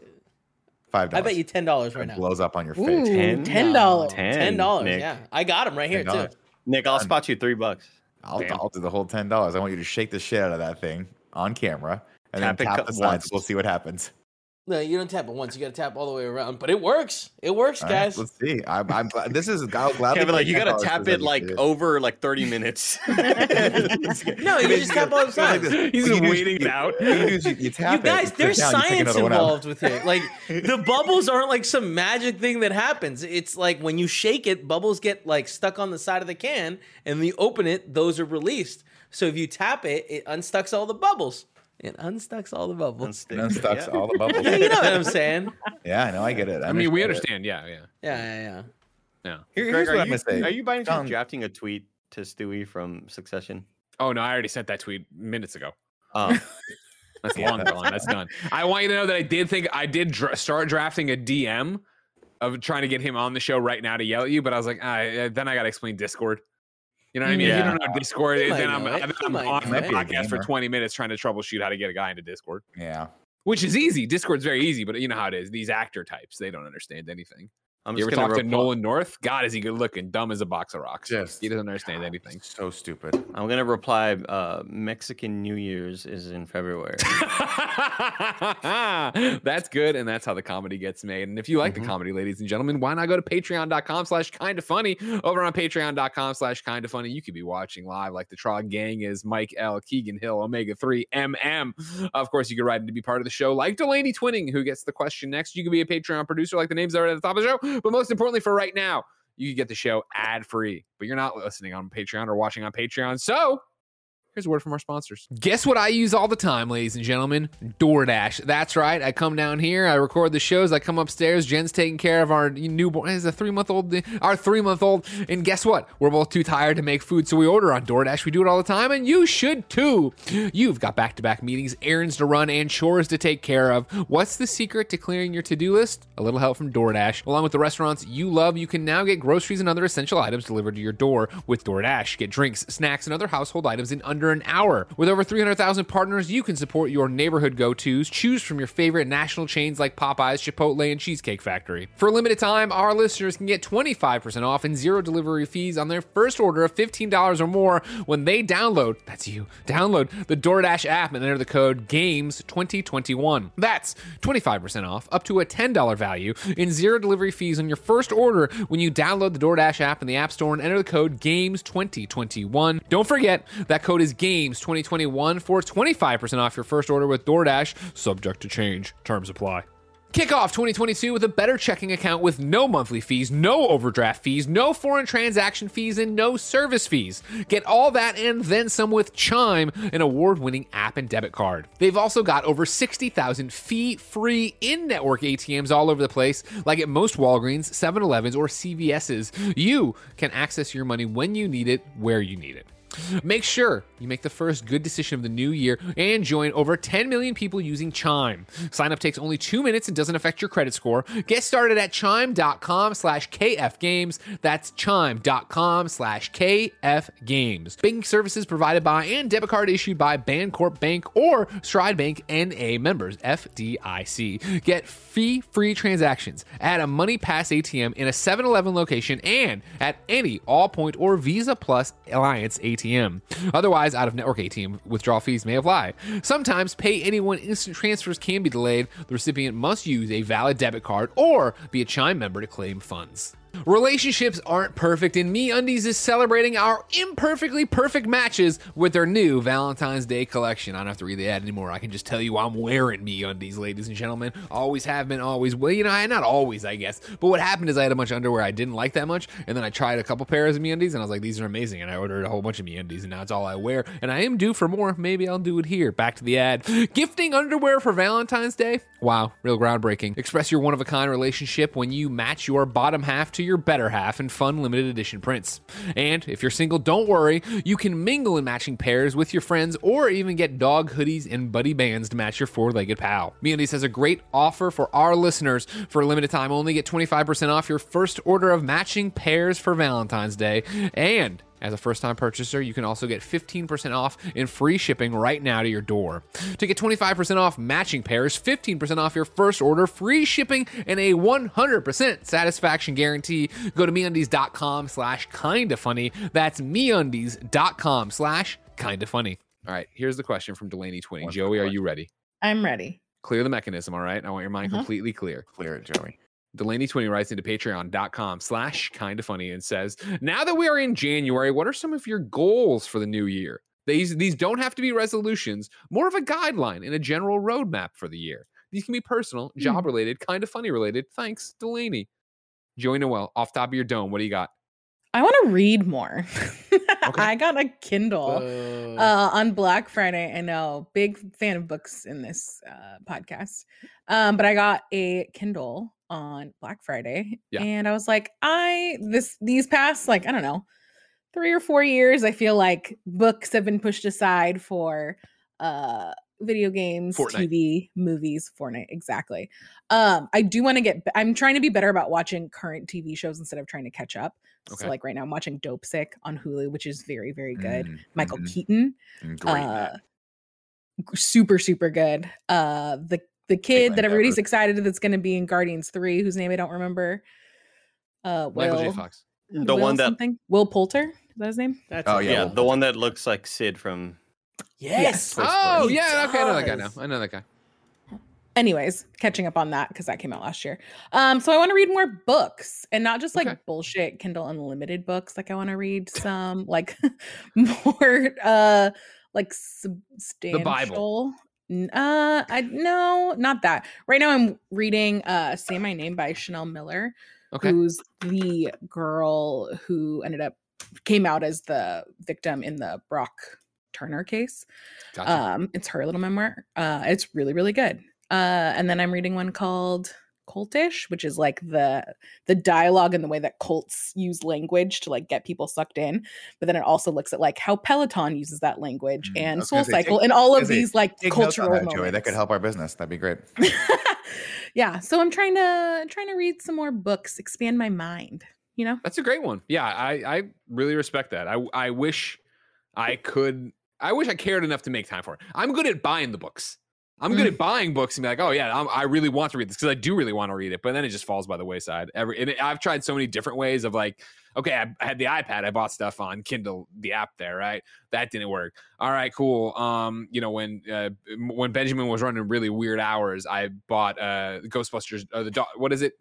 Five dollars. I bet you ten dollars right It now. blows up on your face. Ten? ten dollars. Ten dollars. Yeah, I got them right here too. $10. Nick, I'll spot you three bucks. I'll, I'll do the whole ten dollars. I want you to shake the shit out of that thing on camera, and Tap then tap cu- the sides. once. We'll see what happens. No, you don't tap it once. You got to tap all the way around. But it works. It works, All right, guys. let's see. I'm, I'm glad. This is I'll gladly Kevin, like you gotta tap it like shit. over like 30 minutes. No, you just tap all the Like He's What you do is waiting you- out. You, do is you, you tap You guys, it there's down, science another one up. involved with it. Like the bubbles aren't like some magic thing that happens. It's like when you shake it, bubbles get like stuck on the side of the can, and when you open it, those are released. So if you tap it, it unstucks all the bubbles. It unstucks all the bubbles. And then stucks Yeah. all the bubbles. Yeah, you know what I'm saying? Yeah, I know. I get it. I mean, we it. understand. Yeah, yeah, Yeah, yeah, yeah. yeah. Here- Greg, here's are what I'm you, gonna say. are you by any chance drafting a tweet to Stewy from Succession? Oh no, I already sent that tweet minutes ago. Oh, That's Yeah, long gone. That's done. I want you to know that I did think I did dra- start drafting a DM of trying to get him on the show right now to yell at you, but I was like, ah, eh, then I got to explain Discord. You know what I mean? If you don't know Discord, eh, might then I'm, then I'm on know the podcast for 20 minutes trying to troubleshoot how to get a guy into Discord, Yeah. which is easy. Discord's very easy, but you know how it is. These actor types, they don't understand anything. I'm You just ever gonna talk to Nolan North? God, is he good looking? Dumb as a box of rocks. Yes. he doesn't understand anything. So stupid. I'm gonna reply. Uh, Mexican New Year's is in February. that's good, and that's how the comedy gets made. And if you like Mhm. the comedy, ladies and gentlemen, why not go to patreon.com slash kind of funny? Over on patreon.com slash kind of funny, you could be watching live like the Trog Gang is Mike L, Keegan Hill, Omega 3, MM. Of course, you could write in to be part of the show like Delaney Twining, who gets the question next. You could be a Patreon producer like the names that are at the top of the show. But most importantly, for right now, you get the show ad free, but you're not listening on Patreon or watching on Patreon. So Here's a word from our sponsors. Guess what I use all the time, ladies and gentlemen? DoorDash. That's right. I come down here, I record the shows, I come upstairs. Jen's taking care of our newborn, eh, is a three month old, our three month old. And guess what? We're both too tired to make food, so we order on DoorDash. We do it all the time, and you should too. You've got back to back meetings, errands to run, and chores to take care of. What's the secret to clearing your to do list? A little help from DoorDash. Along with the restaurants you love, you can now get groceries and other essential items delivered to your door with DoorDash. Get drinks, snacks, and other household items in under under an hour. With over 300,000 partners, you can support your neighborhood go tos. Choose from your favorite national chains like Popeyes, Chipotle, and Cheesecake Factory. For a limited time, our listeners can get 25% off and zero delivery fees on their first order of $15 or more when they download, that's you, download the DoorDash app and enter the code GAMES2021. That's 25% off, up to a $10 value, and zero delivery fees on your first order when you download the DoorDash app in the App Store and enter the code GAMES2021. Don't forget, that code is GAMES2021 for 25% off your first order with DoorDash, subject to change. Terms apply. Kick off 2022 with a better checking account with no monthly fees, no overdraft fees, no foreign transaction fees, and no service fees. Get all that and then some with Chime, an award winning app and debit card. They've also got over 60,000 fee free in network ATMs all over the place, like at most Walgreens, 7 Elevens, or CVS's. You can access your money when you need it, where you need it. Make sure you make the first good decision of the new year and join over 10 million people using Chime. Sign up takes only two minutes and doesn't affect your credit score. Get started at chime.com slash kfgames. That's chime.com slash kfgames. Banking services provided by and debit card issued by Bancorp Bank or Stride Bank NA members, FDIC. Get fee free transactions at a MoneyPass ATM in a 7 Eleven location and at any Allpoint or Visa Plus Alliance ATM. Otherwise, out of network ATM withdrawal fees may apply. Sometimes pay anyone instant transfers can be delayed. The recipient must use a valid debit card or be a Chime member to claim funds. Relationships aren't perfect, and MeUndies is celebrating our imperfectly perfect matches with their new Valentine's Day collection. I don't have to read the ad anymore. I can just tell you I'm wearing MeUndies, ladies and gentlemen. Always have been, always will. You know, I- not always, I guess. But what happened is I had a bunch of underwear I didn't like that much, and then I tried a couple pairs of MeUndies, and I was like, these are amazing. And I ordered a whole bunch of MeUndies, and now it's all I wear. And I am due for more. Maybe I'll do it here. Back to the ad. Gifting underwear for Valentine's Day? Wow, real groundbreaking. Express your one of a kind relationship when you match your bottom half to your better half in fun limited edition prints. And if you're single, don't worry. You can mingle in matching pairs with your friends or even get dog hoodies and buddy bands to match your four legged pal. MeUndies has a great offer for our listeners. For a limited time, only get 25% off your first order of matching pairs for Valentine's Day. And as a first time purchaser, you can also get 15% off and free shipping right now to your door. To get 25% off matching pairs, 15% off your first order, free shipping, and a 100% satisfaction guarantee, go to meundies.com slash kinda funny. That's meundies.com slash kinda funny. All right, here's the question from Delaney Twining. Joey, are you ready? I'm ready. Clear the mechanism, all right? I want your mind Mhm. completely clear. Clear it, Joey. Delaney Twining writes into patreon.com slash kinda funny and says, Now that we are in January, what are some of your goals for the new year? These these don't have to be resolutions, more of a guideline and a general roadmap for the year. These can be personal, job related, kind of funny related. Thanks, Delaney. Joey Noelle, off top of your dome, what do you got? I want to read more. I got a Kindle uh, on Black Friday. I know, big fan of books in this uh, podcast. Um, but I got a Kindle on Black Friday, Yeah. and I was like, I this these past like I don't know three or four years, I feel like books have been pushed aside for uh video games, Fortnite. TV, movies, Fortnite, exactly. Um, I do want to get. I'm trying to be better about watching current TV shows instead of trying to catch up. Okay. So, like right now, I'm watching Dopesick on Hulu, which is very, very good. Mm, Michael mhm. Keaton, Mm, Great. uh, super, super good. Uh, the the kid that Endeavor. everybody's excited that's going to be in Guardians Three, whose name I don't remember. Uh, Will, Michael J. Fox. The Will one that something? Will Poulter is that his name? That's Oh, yeah, yeah, the one that looks like Sid from Yes. Toy Oh, Story. yeah, okay, I know that guy now. I know that guy. anyways catching up on that because that came out last year um so i want to read more books and not just like Okay. bullshit kindle unlimited books like i want to read some like more uh like substantial N- uh i no not that right now i'm reading uh say my name by chanel miller Okay. who's the girl who ended up came out as the victim in the brock turner case Gotcha. um, it's her little memoir. Uh, it's really, really good. Uh, and then I'm reading one called Cultish, which is like the the dialogue and the way that cults use language to like get people sucked in. But then it also looks at like how Peloton uses that language Mm, I and was SoulCycle take- and all of these like Take notes on cultural that, moments. Joey. That could help our business. That'd be great. yeah, so I'm trying to trying to read some more books, expand my mind. You know, That's a great one. Yeah, I, I really respect that. I I wish I could I wish I cared enough to make time for it. I'm good at buying the books. I'm good at buying books and be like, oh yeah, I'm, I really want to read this because I do really want to read it, but then it just falls by the wayside. Every and it, I've tried so many different ways of like, okay, I, I had the iPad, I bought stuff on Kindle, the app there, right? That didn't work. All right, cool. Um, you know when uh, when Benjamin was running really weird hours, I bought uh Ghostbusters. Uh, the do- what is it?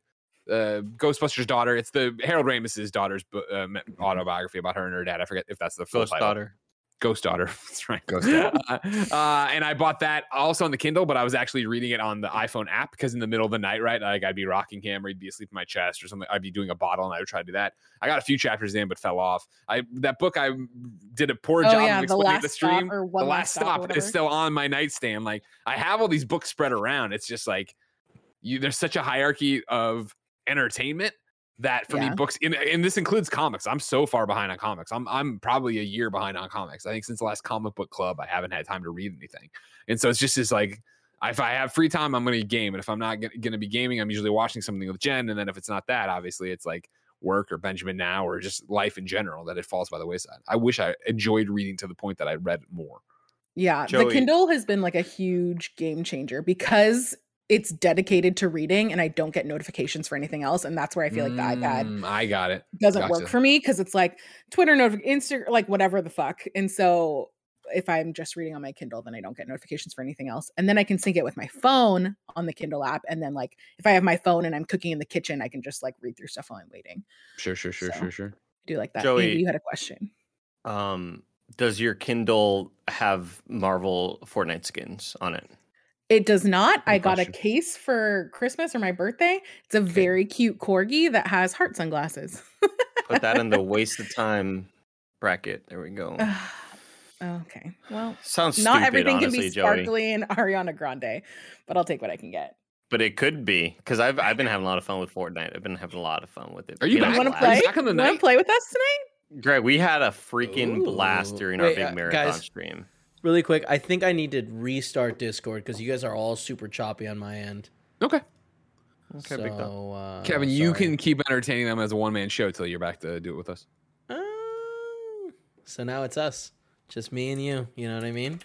Uh, Ghostbusters' daughter. It's the Harold Ramis's daughter's uh, autobiography about her and her dad. I forget if that's the Ghost daughter. Ghost Daughter. That's right. Ghost Daughter. Uh, uh, and I bought that also on the Kindle, but I was actually reading it on the iPhone app because in the middle of the night, right? Like I'd be rocking him, or he'd be asleep in my chest or something. I'd be doing a bottle and I would try to do that. I got a few chapters in, but fell off. I that book I did a poor Oh, job yeah, of explaining Last at the stream. or One the Last last Stop stop, is still on my nightstand. Like I have all these books spread around. It's just like you there's such a hierarchy of entertainment that for Yeah. me books and, and this includes comics. I'm so far behind on comics. I'm i'm probably a year behind on comics. I think since the last comic book club i haven't had time to read anything. And so it's just this like if i have free time i'm going to game and if i'm not going to be gaming i'm usually watching something with jen and then if it's not that obviously it's like work or benjamin now or just life in general that it falls by the wayside. I wish i enjoyed reading to the point that i read more. Yeah, the Kindle has been like a huge game changer because it's dedicated to reading and I don't get notifications for anything else. And that's where I feel like the iPad Mm, i got it doesn't work for me because it's like Twitter, notif- Instagram, like whatever the fuck. And so if I'm just reading on my Kindle, then I don't get notifications for anything else. And then I can sync it with my phone on the Kindle app. And then like if I have my phone and I'm cooking in the kitchen, I can just like read through stuff while I'm waiting. sure sure sure So- sure sure I do like that. Joey- Andy, you had a question. Um, does your Kindle have Marvel Fortnite skins on it? It does not. I Good got a case for Christmas or my birthday. It's a very cute corgi that has heart sunglasses. Put that in the waste of time bracket. There we go. okay. Well, Sounds not stupid, everything honestly, can be Joey. sparkly and Ariana Grande, but I'll take what I can get. But it could be because I've I've been having a lot of fun with Fortnite. I've been having a lot of fun with it. Are you know, back? Want to play? you back on the You want to play with us tonight? Greg, we had a freaking blast during Wait, our big uh, marathon guys, stream. Really quick, I think I need to restart Discord because you guys are all super choppy on my end. okay Okay, so, big dog. uh, kevin you sorry. can keep entertaining them as a one-man show till you're back to do it with us Uh, so now it's us, just me and you. You know what I mean?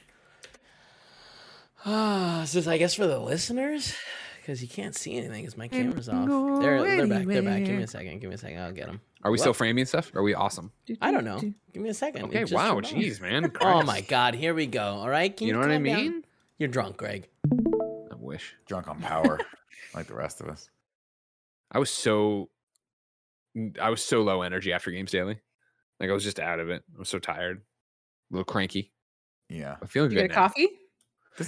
Ah, so I guess for the listeners, because you can't see anything because my camera's off. They're they're back. They're back. Give me a second. Give me a second. I'll get them. Are we still framing stuff? Are we awesome? I don't know. Give me a second. Okay, just wow, jeez, man. Oh my God! Here we go. All right, can You you, know what I calm down? mean? You're drunk, Greg. I wish. Drunk on power, like the rest of us. I was so I was so low energy after games daily. Like I was just out of it. I was so tired. A little cranky. Yeah. I'm feeling You good get a now. coffee?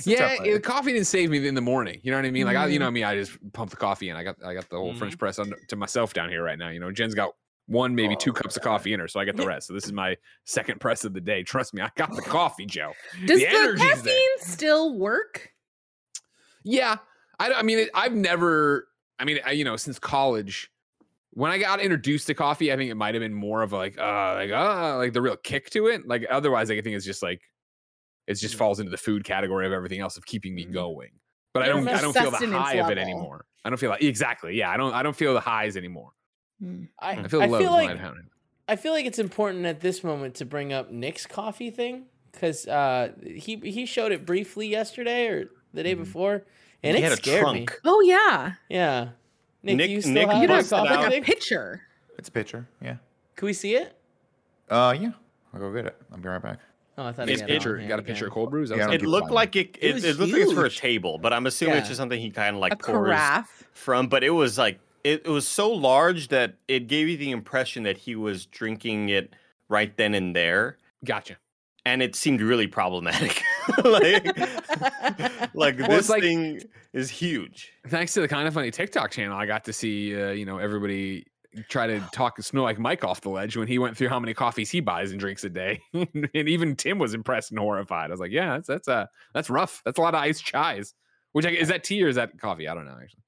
Yeah, tough, the coffee didn't save me in the morning. You know what I mean? Like I, you Mm. know me, I just pump the coffee in. I got I got the whole Mm-hmm. French press under, to myself down here right now. You know, Jen's got one, maybe two Oh, cups of coffee in her, so I get the rest. So this is my second press of the day. Trust me, I got the coffee, Joe. Does The the, caffeine there. still work? Yeah, I, I mean, it, I've never. I mean, I, you know, since college, when I got introduced to coffee, I think it might have been more of a, like, uh, like, uh, like the real kick to it. Like, otherwise, like, I think it's just like, it Mm. just falls into the food category of everything else of keeping me going. But I don't, i don't feel the sustenance high of it anymore. I don't feel like exactly. Yeah, I don't, I don't feel the highs anymore. Hmm. I, I feel I lows feel like I have it. I feel like it's important at this moment to bring up Nick's coffee thing because uh, he he showed it briefly yesterday or the day before, and He it had a scared me. trunk. Oh yeah, Yeah, Nick, Nick- you still Nick have you your coffee like a thing? picture. It's a picture. Yeah. Can we see it? Uh, yeah. I'll go get it. I'll be right back. Oh, I thought It's he had it on Picture, you got a again. picture of cold brews? Yeah, was I like- don't It looked like it. It It, was it, looked like it's for a table, but I'm assuming it's just something he kind of like a pours carafe. from. But it was like it, it was so large that it gave you the impression that he was drinking it right then and there, gotcha. and it seemed really problematic. like, like Well, this like- thing is huge. Thanks to the kind of funny TikTok channel, I got to see, uh, you know, everybody try to talk Snowbike Mike off the ledge when he went through how many coffees he buys and drinks a day, and even Tim was impressed and horrified. I was like, yeah, that's that's uh that's rough. That's a lot of iced chais. Which I, is that tea or is that coffee? I don't know. Actually,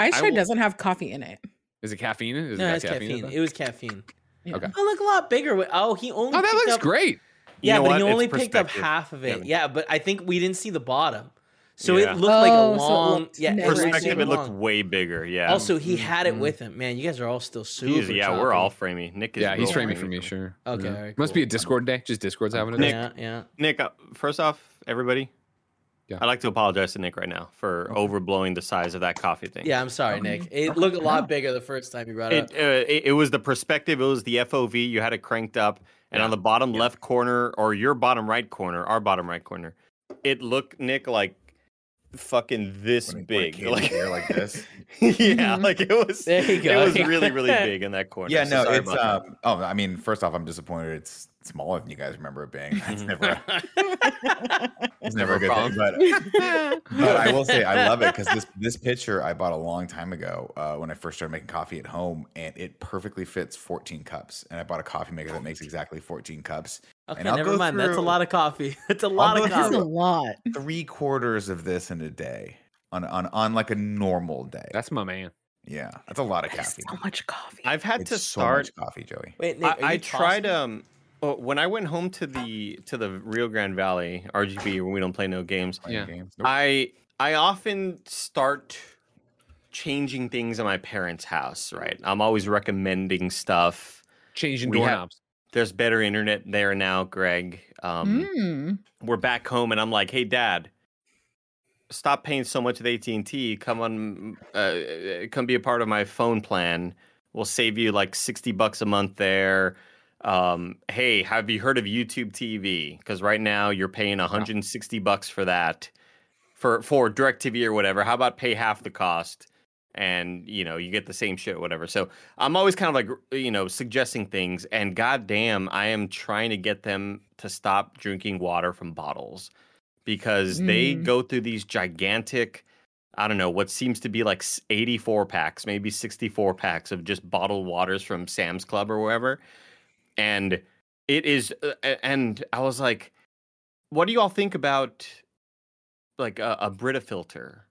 Ice I chai will- doesn't have coffee in it. is it caffeine? Is it No, got it's in caffeine. it? It was caffeine. Yeah. Okay. Oh, look a lot bigger. Oh, he only. Oh, that looks up, great. You Yeah, know but he what? It's only picked up half of it. Kevin. Yeah, but I think we didn't see the bottom. So Yeah. it looked like a Oh, so it long, yeah, never it. Perspective, it looked way bigger. Yeah. Also, he had it Mhm. with him. Man, you guys are all still super. Jeez, yeah, we're all framing. Nick is Yeah, he's real framing for me, sure. Okay, Yeah. all right, Must be a. Discord day. Just Discord's having a day. Yeah, yeah. Nick, uh, first off, everybody, Yeah. I'd like to apologize to Nick right now for overblowing the size of that coffee thing. Yeah, I'm sorry, Nick. It looked a lot bigger the first time you brought it It, up. uh, it it was the perspective. It was the FOV. You had it cranked up, and on the bottom left corner or your bottom right corner, our bottom right corner, it looked Nick like fucking this When it- when big. Like here like this. yeah, Mhm. like it was. There you go. It was really really big in that corner. Yeah, so no, it's about um. Oh, I mean, first off, I'm disappointed. It's smaller than you guys remember it being. It's never, it's never a good thing. But, but I will say, I love it because this this picture I bought a long time ago uh, when I first started making coffee at home, and it perfectly fits 14 cups. And I bought a coffee maker that makes exactly 14 cups. Okay, and never go mind. That's a lot of coffee. It's a lot of through That's a coffee. lot. Three quarters of this in a day on on on like a normal day. That's my man. yeah, that's a lot of That is caffeine. so much coffee. I've had It's to so start. much coffee, Joey. Wait, Nick, I, are I you tried tossing? um oh, when I went home to the to the Rio Grande Valley RGV where we don't play no games. Playing Yeah. games. Nope. I I often start changing things in my parents' house, right? I'm always recommending stuff. Changing We have- doorknobs. There's better internet there now, Greg. Um, Mm. We're back home, and I'm like, "Hey, Dad, stop paying so much with AT and T. Come on, uh, come be a part of my phone plan. We'll save you like sixty bucks a month there." Um, hey, have you heard of YouTube TV? Because right now you're paying 160 bucks for that, for for DirecTV or whatever. How about pay half the cost, and you know you get the same shit, or whatever. So I'm always kind of like you know suggesting things, and goddamn, I am trying to get them to stop drinking water from bottles because they Mm. go through these gigantic. I don't know what seems to be like 84 packs, maybe 64 packs of just bottled waters from Sam's Club or wherever. And it is, uh, and I was like, what do you all think about like a, a Brita filter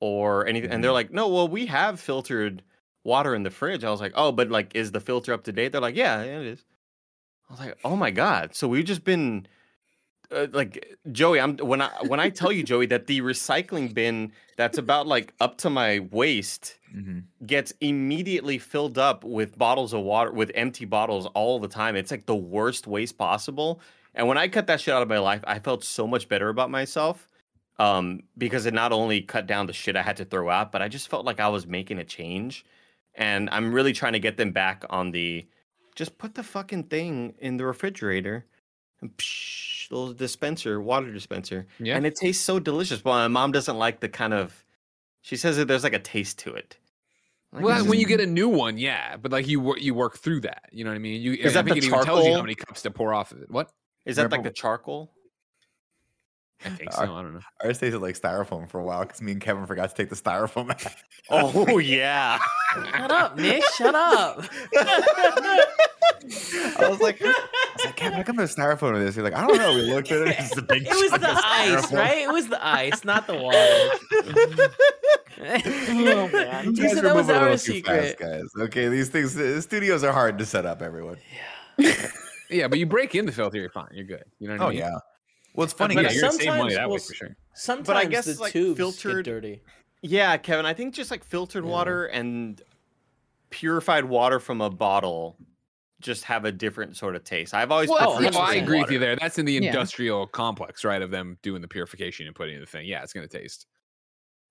or anything? And they're like, no, well, we have filtered water in the fridge. I was like, oh, but like, is the filter up to date? They're like, yeah, yeah, it is. I was like, oh my god! So we've just been uh, like Joey. I'm when I when I tell you Joey that the recycling bin that's about like up to my waist Mhm. gets immediately filled up with bottles of water with empty bottles all the time. It's like the worst waste possible. And when I cut that shit out of my life, I felt so much better about myself. Um, because it not only cut down the shit I had to throw out, but I just felt like I was making a change. And I'm really trying to get them back on the just put the fucking thing in the refrigerator psh, little dispenser, water dispenser. Yeah. And it tastes so delicious. But my mom doesn't like the kind of she says that there's like a taste to it. Like, Well, when just- you get a new one, yeah, but like you work, you work through that. You know what I mean? You, Is I that the it even tells you how many cups to pour off of it. What? is that like the charcoal? I think so. I don't know. Ours tasted like styrofoam for a while because me and Kevin forgot to take the styrofoam out. Oh yeah. Shut up, Nick. Shut up. I was like, I was like, Kevin, how come there's styrofoam in this? You're like, I don't know. We looked at it. It's a big It was the ice, styrofoam. right? It was the ice, not the water. oh man! You You guys said that was our secret. fast, guys. Okay, these things, the studios are hard to set up. Everyone. Yeah, yeah, but you break in the filter, you're fine. You're good. You know what I Oh mean? yeah. Well, it's funny. But guys. yeah, you're gonna money sometimes that way for sure. Sometimes i guess, the like, tubes filtered- get dirty. Yeah, Kevin. I think just like filtered Yeah. water and purified water from a bottle just have a different sort of taste. I've always Well, preferred no, I filtered agree with you there. That's in the Yeah. industrial complex, right? Of them doing the purification and putting in the thing. Yeah, it's going to taste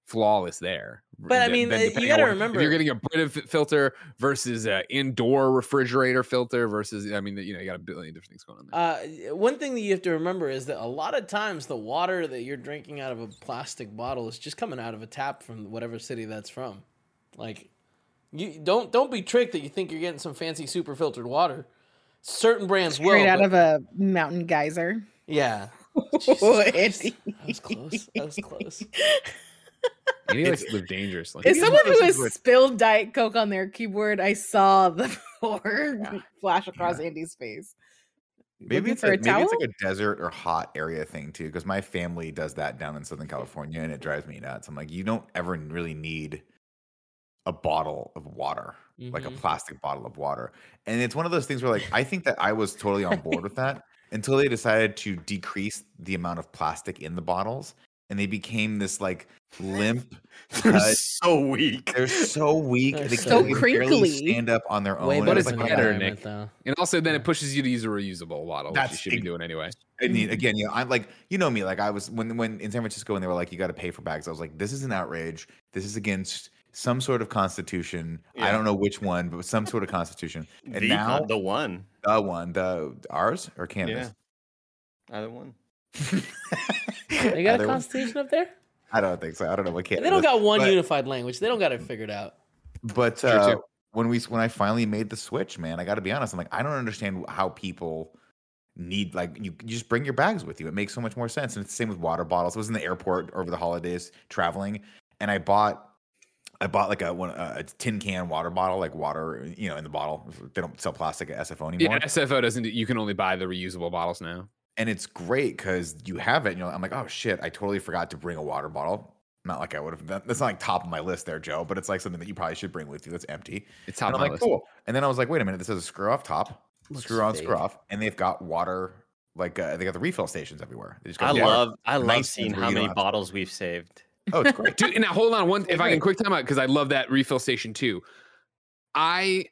flawless there. But, I mean, then uh, you gotta on remember- if you're getting a Brita filter versus an indoor refrigerator filter versus, I mean, you know, you got a billion different things going on there. Uh, one thing that you have to remember is that a lot of times the water that you're drinking out of a plastic bottle is just coming out of a tap from whatever city that's from. Like, you don't don't be tricked that you think you're getting some fancy super filtered water. Certain brands will. Straight out but- of a mountain geyser. yeah. Oh, Jesus Andy. That was close. That was close. And he likes to live dangerously. As someone who has with- spilled Diet Coke on their keyboard, I saw the floor flash across Andy's face. Maybe Looking it's a, a maybe it's like a desert or hot area thing too, because my family does that down in Southern California, and it drives me nuts. I'm like, you don't ever really need a bottle of water, like a Mhm. plastic bottle of water, and it's one of those things where, like, I think that I was totally on board with that until they decided to decrease the amount of plastic in the bottles, and they became this like limp. They're cut- so weak. They're so weak. They're They so can't crinkly. stand up on their own. Way And better it's it's like, better, the Nick. Nick. Though. And also, then it pushes you to use a reusable bottle, which you That's should be doing anyway. I mean, again, you know, I'm like, you know me, like I was when when in San Francisco when they were like, you got to pay for bags. I was like, this is an outrage. This is against some sort of constitution. I don't know which one, but some sort of constitution. And the, now the one. the one, the ours or Canada's. Either one. They got Either a one. constitution up there. I don't think so. I don't know what Canada. They don't got one but, unified language. They don't got it figured out. But uh, when we when I finally made the switch, man, I got to be honest. I'm like, I don't understand how people need like you, you just bring your bags with you. It makes so much more sense. And it's the same with water bottles. I was in the airport over the holidays traveling, and I bought I bought like a one a tin can water bottle, like water, you know, in the bottle. They don't sell plastic at SFO anymore. Yeah, SFO doesn't. You can only buy the reusable bottles now. And it's great because you have it and you're like, I'm like, oh shit, I totally forgot to bring a water bottle. Not like I would have done. That's not like top of my list there, Joe, but it's like something that you probably should bring with you that's empty. It's And top I'm of my like, list. cool. And then I was like, wait a minute, this has a screw off top, Looks screw on, screw off, and they've got water. Like uh, they got the refill stations everywhere. They just I got water. love I love Nice seeing how many bottles we've saved. Oh, it's great. Dude, now hold on one. If I can quick time out because I love that refill station too. I,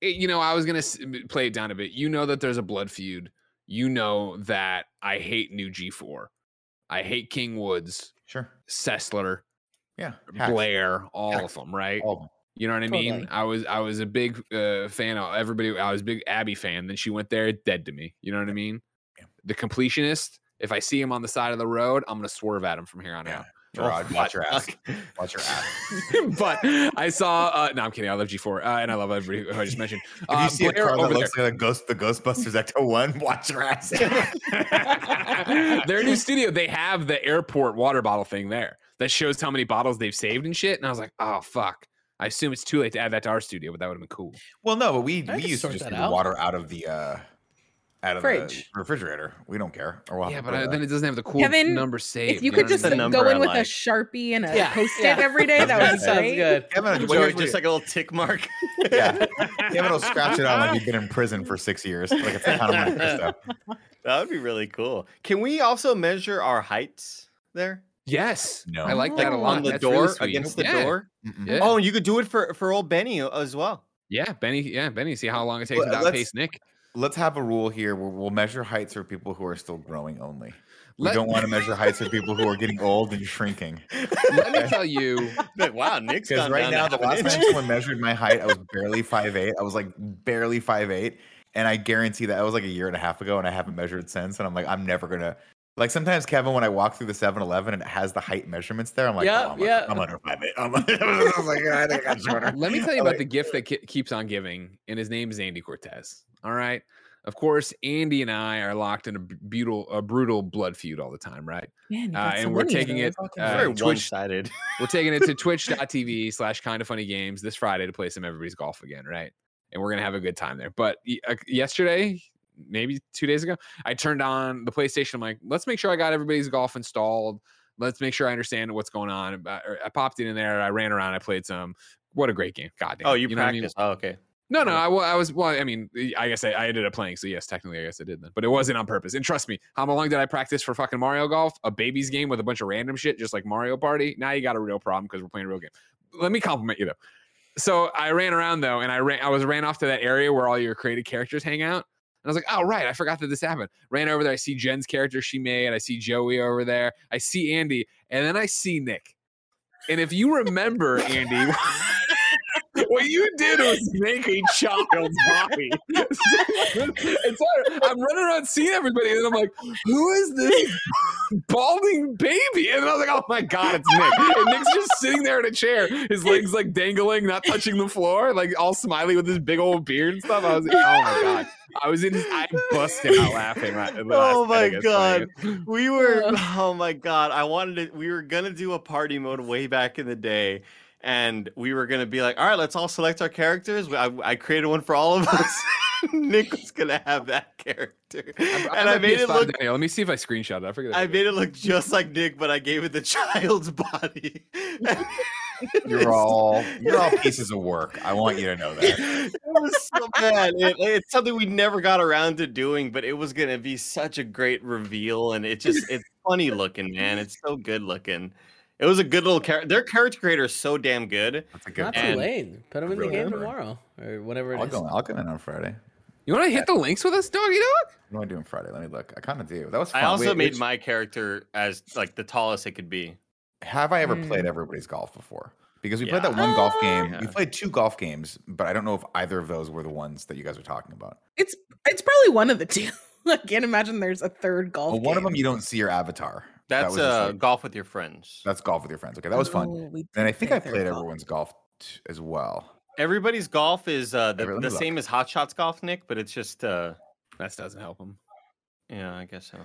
it- you know, I was gonna s- play it down a bit. You know that there's a blood feud. You know that I hate new G4. I hate King Woods, sure. Sessler, Yeah. Hacks. Blair, all Hacks. of them, right? All of them. You know what I mean? Totally. I was I was a big uh, fan of everybody. I was a big Abby fan. Then she went there, dead to me. You know what I mean? Yeah. The completionist. If I see him on the side of the road, I'm gonna swerve at him from here on Yeah. out. Jirard, watch your ass. Watch your ass. but I saw. Uh, no, I'm kidding. I love G4, uh, and I love everybody who I just mentioned. If Uh, you see a Blair car that over looks like a ghost, the Ghostbusters Ecto One, watch your ass. Their new studio, they have the airport water bottle thing there that shows how many bottles they've saved and shit. And I was like, oh fuck. I assume it's too late to add that to our studio, but that would have been cool. well, no, but we I we used to just that get the water out of the uh out of Fridge. the refrigerator. We don't care. Or we'll Yeah, but put uh, then it doesn't have the cool Kevin, number saved. If you know could just the saying? number go in with like. a sharpie and a Yeah, post-it yeah. every day, that would be Sounds great. good. Kevin, Joey, here's just like a little tick mark. yeah, Kevin will scratch it on like you've been in prison for six years. Like it's like Hannah Montana stuff. That would be really cool. Can we also measure our heights there? Yes, No. I like Like that a lot. on the That's door really against the Yeah. door. Yeah. Oh, and you could do it for for old Benny as well. Yeah, Benny. Yeah, Benny. See how long it takes Well, without pace, Nick. Let's have a rule here where we'll measure heights for people who are still growing only. We Let- don't want to measure heights for people who are getting old and shrinking. Let me tell you. wow, Nick's Because gone right down now, to the half an last time inch. someone measured my height, I was barely 5'8. I was like barely 5'8. And I guarantee that it was like a year and a half ago, and I haven't measured since. And I'm like, I'm never going to. Like sometimes, Kevin, when I walk through the 7 Eleven and it has the height measurements there, I'm like, Yeah, oh, I'm, yeah. I'm under 5'8. I'm, I was like, I think I got shorter. Let me tell you about like- the gift that ke- keeps on giving, and his name is Andy Cortez. All right. Of course, Andy and I are locked in a b- brutal, a brutal blood feud all the time, right? Man, Uh, and we're taking it. Uh, Very Twitch, one-sided. we're taking it to twitch.tv slash kind of funny games this Friday to play some everybody's golf again, right? And we're gonna have a good time there. But uh, yesterday, maybe two days ago, I turned on the PlayStation. I'm like, let's make sure I got everybody's golf installed. Let's make sure I understand what's going on. I, er, I popped it in there. I ran around. I played some. What a great game! God damn. Oh, it, you, know I mean? Oh, okay. No, no, I, I was. Well, I mean, I guess I, I ended up playing. So yes, technically, I guess I did then, but it wasn't on purpose. And trust me, how long did I practice for fucking Mario Golf? A baby's game with a bunch of random shit, just like Mario Party. Now you got a real problem because we're playing a real game. Let me compliment you though. So I ran around though, and I ran. I was ran off to that area where all your created characters hang out. I was like, oh right, I forgot that this happened. Ran over there. I see Jen's character she made. I see Joey over there. I see Andy, and then I see Nick. And if you remember, Andy, what you did was make a child's body. it's hard. I'm running around seeing everybody, and I'm like, who is this balding baby? And I was like, oh my god, it's Nick. And Nick's just sitting there in a chair, his legs like dangling, not touching the floor, like all smiley with his big old beard and stuff. I was like, oh my god. I was in. I busted out laughing. la- Oh my was playing God. We were oh my god, I wanted to we were gonna do a party mode way back in the day. And we were gonna be like, all right, let's all select our characters. I, I created one for all of us. Nick was gonna have that character, and I, made it PS5 look. Daniel. Let me see if I screenshot it. I forget. I made it look just like Nick, but I gave it the child's body. You're all you're all pieces of work. I want you to know that. it was so bad. It- it's something we never got around to doing, but it was gonna be such a great reveal, and it just it's funny looking, man. It's so good looking. It was a good little character. Their character creator is so damn good. That's a good. Not too late. Put them in the game good. tomorrow or whatever it I'll is. go. I'll come in on Friday. You want to hit the links with us, doggy dog? What am I doing Friday? Let me look. I kind of do. That was. Fun. I also Wait, made which- my character as like the tallest it could be. Have I ever Hmm. played everybody's golf before? Because we Yeah. played that one golf game. We played two golf games, but I don't know if either of those were the ones that you guys are talking about. It's it's probably one of the two. I can't imagine there's a third golf. Well, one of them you don't see your avatar. That That's was uh, like- golf with your friends. that's golf with your friends. Okay, that was fun. Oh, we And I think play I a third played golf. everyone's golf t- as well. Everybody's golf is uh, the, Every- the me look. same as Hot Shots golf, Nick, but it's just uh, That doesn't help him. yeah, I guess so.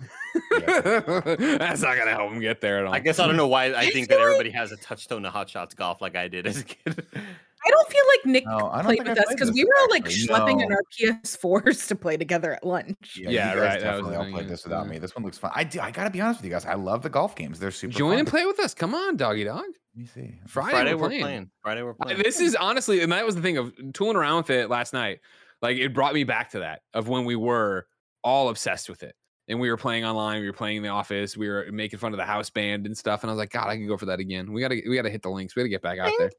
That's not gonna help him get there at all. I guess I don't know why I I think that everybody has a touchstone to Hot Shots golf like I did as a kid. I don't feel like Nick No, played think I with us because we were all like actually. schlepping in our PS4s to play together at lunch. Yeah, Yeah, you guys right, that was Definitely the all thing, played this without Yeah. me. This one looks fun. I do. I gotta be honest with you guys. I love the golf games. They're super. Join fun. and play with us. Come on, doggy dog. Let me see. Friday, Friday we're, we're playing. playing. Friday we're playing. This is honestly, and that was the thing of tooling around with it last night. Like it brought me back to that of when we were all obsessed with it. And we were playing online, we were playing in the office, we were making fun of the house band and stuff. And I was like, God, I can go for that again. We gotta we gotta hit the links. We gotta get back out there.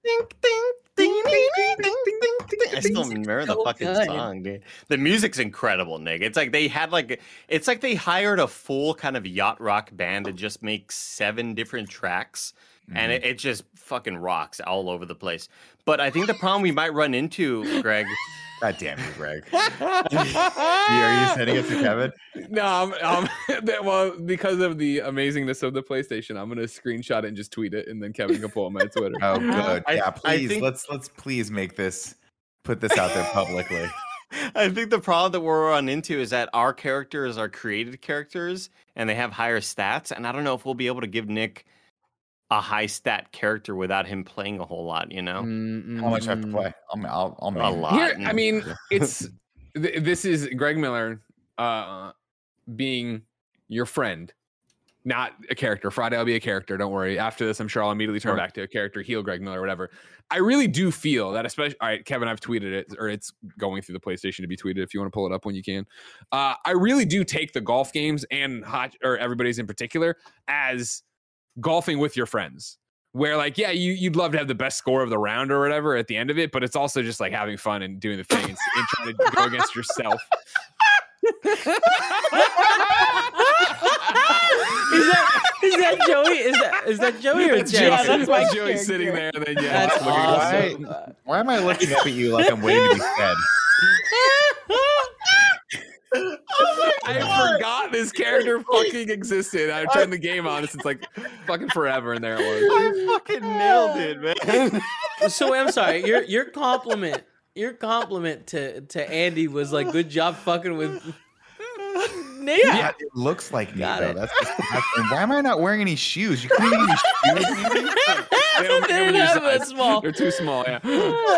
I still remember the fucking good. song, dude. The music's incredible, Nick. It's like they had like it's like they hired a full kind of yacht rock band to just make seven different tracks. And Mhm. it, it just fucking rocks all over the place. But I think the problem we might run into, Greg, God damn you, Greg. are you sending it to Kevin? No, I'm, um, that- well, because of the amazingness of the PlayStation, I'm gonna screenshot it and just tweet it, and then Kevin can pull it on my Twitter. Oh, good. I- yeah, please. think- Let's let's please make this put this out there publicly. I think the problem that we're run into is that our characters are created characters and they have higher stats. And I don't know if we'll be able to give Nick a high stat character without him playing a whole lot, you know? How much I have to play? I'll I'll, I'll A lot. Here, I mean, it's th- this is Greg Miller uh, being your friend, not a character. Friday, I'll be a character. Don't worry. After this, I'm sure I'll immediately turn Sure. back to a character, heal Greg Miller, whatever. I really do feel that, especially. All right, Kevin, I've tweeted it, or it's going through the PlayStation to be tweeted. If you want to pull it up when you can, uh, I really do take the golf games and hot or everybody's in particular as golfing with your friends. Where like, yeah, you you'd love to have the best score of the round or whatever at the end of it, but it's also just like having fun and doing the thing and, and trying to go against yourself. Is that is that Joey? Is that is that Joey or That's Jay? Yeah, that's my Joey sitting there. And then yeah, That's just looking at awesome. himself. Why am I looking up at you like I'm waiting to be fed? Oh I forgot this character fucking existed. I turned the game on since like fucking forever, and there it was. I fucking nailed it, man. So I'm sorry. Your your compliment your compliment to to Andy was like good job fucking with Nick. Yeah, it looks like me though. it. That's disgusting. why am I not wearing any shoes? You couldn't even get any shoes. Andy? They don't make They them didn't your have a size. small. They're too small. Yeah.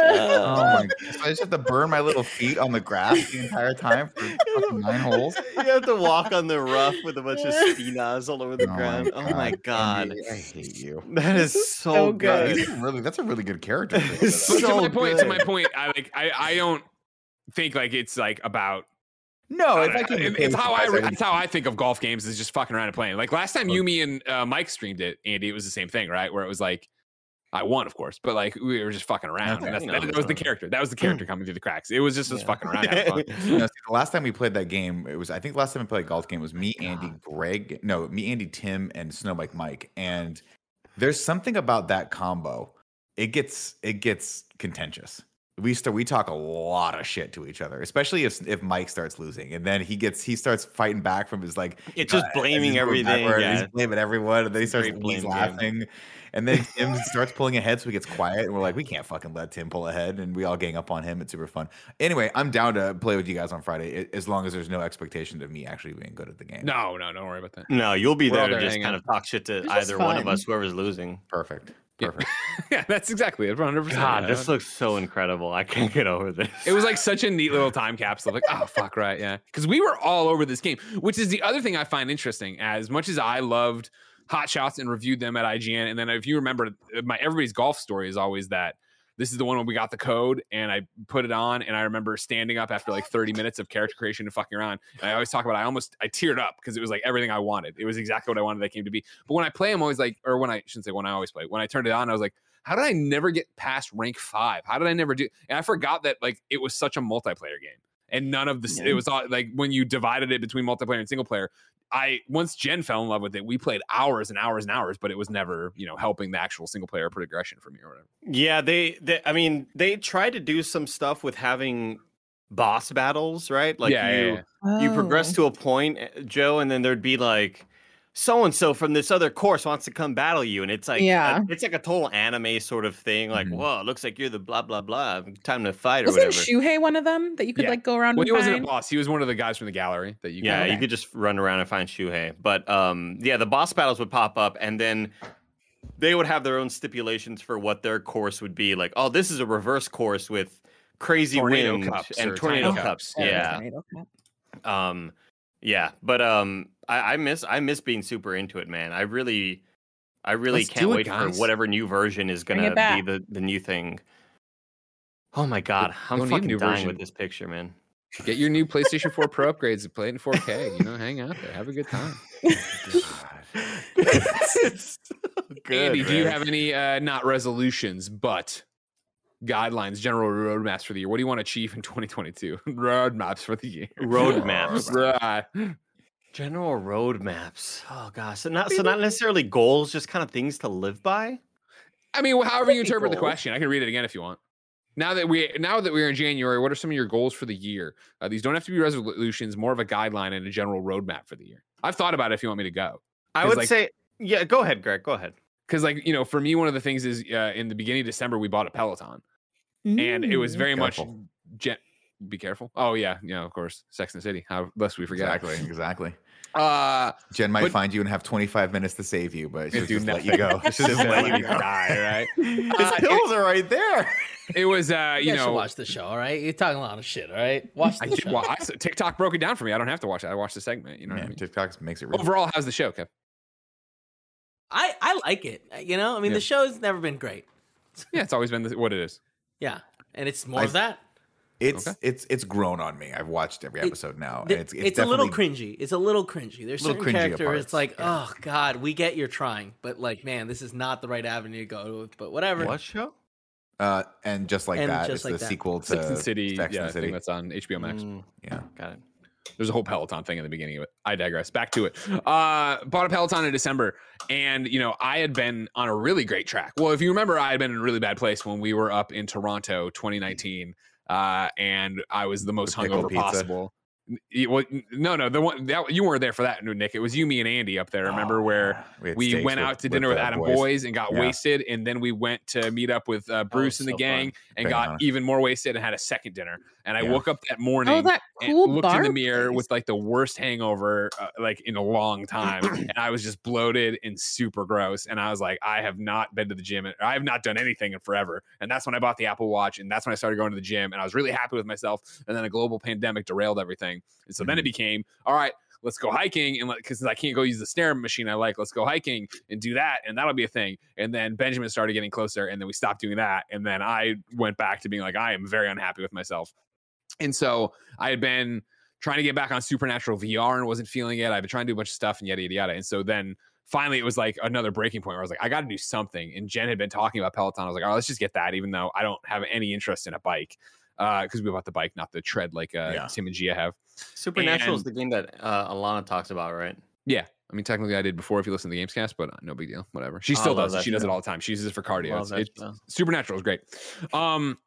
Uh, oh my! So I just have to burn my little feet on the grass the entire time for nine holes. You have to walk on the rough with a bunch of spinas all over the Oh my ground. Oh my god. Andy, I hate you. That is so, So good. good. Really, that's a really good character. trait. It's But to so my point, to my point, I like I I don't think like it's like about no, I if I can, It- it's how I it's how I think of golf games is just fucking around and playing. Like last time Yumi and uh, Mike streamed it, Andy, it was the same thing, right? Where it was like I won, of course, but like we were just fucking around. Okay. And that's, You that, know, that was the character. That was the character coming through the cracks. It was just us Yeah. fucking around. fun. No, see, the last time we played that game, it was I think the last time we played a golf game was me, Andy, Greg, no, me, Andy, Tim, and Snowbike Mike. And there's something about that combo. It gets it gets contentious. We start we talk a lot of shit to each other, especially if if Mike starts losing, and then he gets he starts fighting back from his like It's just uh, blaming he's everything. Yeah. He's blaming everyone, and then he starts he's blame game. laughing, and then Tim starts pulling ahead, so he gets quiet, and we're like, we can't fucking let Tim pull ahead, and we all gang up on him. It's super fun. Anyway, I'm down to play with you guys on Friday, as long as there's no expectation of me actually being good at the game. No, no, don't worry about that. No, you'll be We're there to just hanging kind out. of talk shit to It's either one of us, whoever's losing. Perfect. Yeah. Perfect. yeah, that's exactly it. 100. percent God, this looks so incredible. I can't get over this. It was like such a neat little time capsule. Like, oh fuck, right, yeah. Because we were all over this game, which is the other thing I find interesting. As much as I loved hot shots and reviewed them at IGN. And then if you remember, my everybody's golf story is always that this is the one when we got the code and I put it on and I remember standing up after like 30 minutes of character creation and fucking around. And I always talk about I almost I teared up because it was like everything I wanted. It was exactly what I wanted that came to be. But when I play, I'm always like, or when I shouldn't say when I always play, when I turned it on, I was like, how did I never get past rank five? How did I never do? And I forgot that like it was such a multiplayer game. And none of the Yeah. it was all like when you divided it between multiplayer and single player. I once Jen fell in love with it, we played hours and hours and hours, but it was never, you know, helping the actual single player progression for me or whatever. Yeah, they, they I mean, they tried to do some stuff with having boss battles, right? Like yeah, you yeah, yeah. you progress to a point, eh, Joe, and then there'd be like so and so from this other course wants to come battle you, and it's like Yeah. a- it's like a total anime sort of thing. Like, Mhm. whoa, it looks like you're the blah blah blah. Time to fight or Wasn't whatever. Shuhei one of them that you could Yeah. like go around Well, and he wasn't a boss. He was one of the guys from the gallery that you. yeah, Okay. you could just run around and find Shuhei. But um, yeah, the boss battles would pop up, and then they would have their own stipulations for what their course would be. Like, oh, this is a reverse course with crazy Tornado wind cups and or tornado cups. cups. Yeah. tornado cup. Um, yeah, but um, I, I miss I miss being super into it, man. I really, I really Let's can't do it, wait guys. for whatever new version is gonna be the the new thing. Oh my god, I'm don't need fucking new dying version. with this picture, man. Get your new PlayStation 4 Pro upgrades and play it in 4K. You know, hang out there, have a good time. it's so good, Andy, do you have any uh, not resolutions but guidelines, general roadmaps for the year? What do you want to achieve in 2022? roadmaps for the year. Roadmaps. Right. General roadmaps? Oh gosh, so not so not necessarily goals, just kind of things to live by. I mean, however you Could be interpret the question, I can read it again if you want. Now that we now that we're in January, what are some of your goals for the year? Uh, these don't have to be resolutions, more of a guideline and a general roadmap for the year. I've thought about it if you want me to go. I would like- say, yeah. Go ahead, Greg. Go ahead. Because, like, you know, for me, one of the things is uh, in the beginning of December, we bought a Peloton. and it was Mm. very much Careful. gen- be careful oh yeah yeah of course sex and the city how lest we forget Exactly, exactly. Uh Jen might But- find you and have 25 minutes to save you, but she'll do just let you go. It's She'll just just let let you go. die right His Uh, it- pills are right there. it was uh You, you guys should know watch the show, all right? You're talking a lot of shit, all right? Watch the I did, show. well, I, TikTok broke it down for me. I don't have to watch it. I watched the segment. You know what I mean? TikTok makes it real. Overall, how's the show, Kev? I, I like it. You know, I mean, Yeah. the show's never been great. Yeah, it's always been the, what it is. Yeah, and it's more I- of that. It's Okay. it's it's grown on me. I've watched every It- episode now, and it's It's, it's, a little cringy. It's a little cringy. There's Little certain cringy at it's like, yeah. oh god, we get you're trying, but like, man, this is not the right avenue to go with. But whatever. What show? Uh, and just like And that, just it's like the that. sequel to Sex and City. Sex yeah, and I City. think that's on HBO Max. Mm, yeah, got it. There's a whole Peloton thing in the beginning of it. I digress. Back to it. Uh, bought a Peloton in December, and you know I had been on a really great track. Well, if you remember, I had been in a really bad place when we were up in Toronto, 2019, uh, and I was the most The hungover pizza. possible. Well, no, no, the one that you weren't there for that, Nick. It was you, me, and Andy up there. Remember Oh, where had we went with- out to dinner with the Adam boys. Boys and got Yeah. wasted, and then we went to meet up with uh, Bruce and the so gang fun. and Bang got on. even more wasted and had a second dinner. And I Yeah. woke up that morning Oh, that and cool looked in the mirror place. with like the worst hangover uh, like in a long time and i was just bloated and super gross and i was like i have not been to the gym i have not done anything in forever and that's when i bought the apple watch and that's when i started going to the gym and i was really happy with myself and then a global pandemic derailed everything and so then it became all right let's go hiking and because i can't go use the stair machine i like let's go hiking and do that and that'll be a thing and then benjamin started getting closer and then we stopped doing that and then i went back to being like i am very unhappy with myself and so I had been trying to get back on Supernatural VR and wasn't feeling it. I've been trying to do a bunch of stuff and yada yada yada. And so then finally it was like another breaking point where I was like, I got to do something. And Jen had been talking about Peloton. I was like, all right, let's just get that, even though I don't have any interest in a bike. Because we bought the bike, not the tread like uh, Yeah. Tim and Gia have. Supernatural is the game that uh, Alana talks about, right? Yeah. I mean, technically, I did before if you listen to the Gamescast, but uh, no big deal. Whatever. She still does. it. that She does it all the time. She uses it for cardio. It's, that it's. Supernatural is great. Um,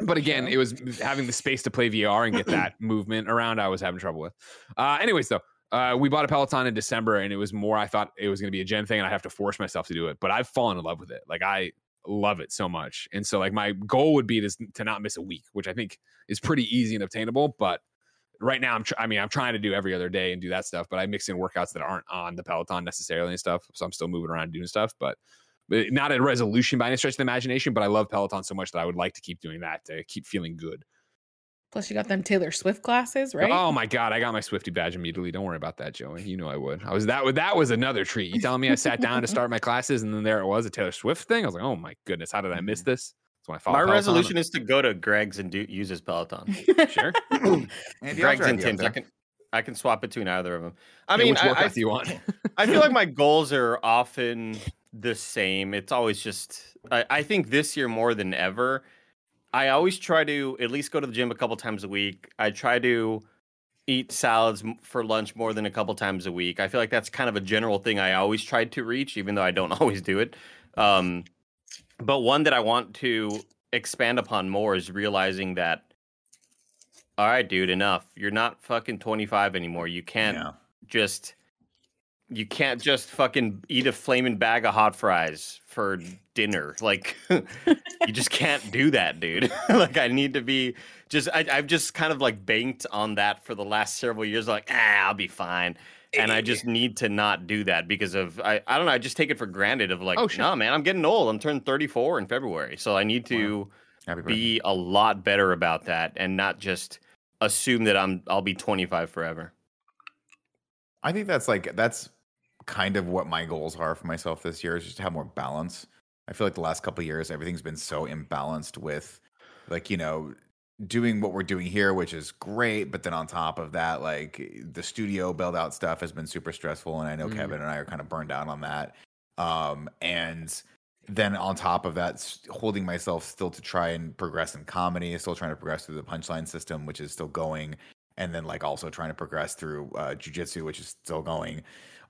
but again, it was having the space to play VR and get that movement around. I was having trouble with. Uh, anyways, though, uh, we bought a Peloton in December, and it was more. I thought it was going to be a Gen thing, and I have to force myself to do it. But I've fallen in love with it. Like I love it so much, and so like my goal would be to to not miss a week, which I think is pretty easy and obtainable. But right now, I'm. Tr- I mean, I'm trying to do every other day and do that stuff, but I mix in workouts that aren't on the Peloton necessarily and stuff. So I'm still moving around and doing stuff, but Uh, not a resolution by any stretch of the imagination, but I love Peloton so much that I would like to keep doing that to keep feeling good. Plus, you got them Taylor Swift glasses, right? Oh my god, I got my Swifty badge immediately. Don't worry about that, Joey. You know I would. I was that was that was another treat. You telling me I sat down to start my classes and then there it was a Taylor Swift thing. I was like, oh my goodness, how did I miss mm-hmm. this? That's when I followed. My Peloton. resolution is to go to Greg's and do use his Peloton. sure. I'll Greg's and Tim's. I can I can swap between either of them. I Hey, mean, which I, I, do you want? I feel like my goals are often the same. It's always just I, I think this year more than ever, I always try to at least go to the gym a couple times a week. I try to eat salads for lunch more than a couple times a week. I feel like that's kind of a general thing I always tried to reach, even though I don't always do it. Um, but one that I want to expand upon more is realizing that, all right, dude, enough. You're not fucking 25 anymore. You can't Yeah. just you can't just fucking eat a flaming bag of hot fries for dinner. Like you just can't do that, dude. like I need to be just I, I've just kind of like banked on that for the last several years. Like, ah, I'll be fine. And I just need to not do that because of I, I don't know, I just take it for granted of like, Oh, sure. no man, I'm getting old. I'm turning 34 in February. So I need to birthday. be a lot better about that and not just assume that I'm I'll be 25 forever. I think that's like that's kind of what my goals are for myself this year is just to have more balance. I feel like the last couple of years everything's been so imbalanced with like, you know, doing what we're doing here, which is great, but then on top of that, like the studio build out stuff has been super stressful and I know Mhm. Kevin and I are kind of burned out on that. Um and then on top of that, holding myself still to try and progress in comedy, still trying to progress through the punchline system, which is still going and then like also trying to progress through uh, jujitsu, which is still going.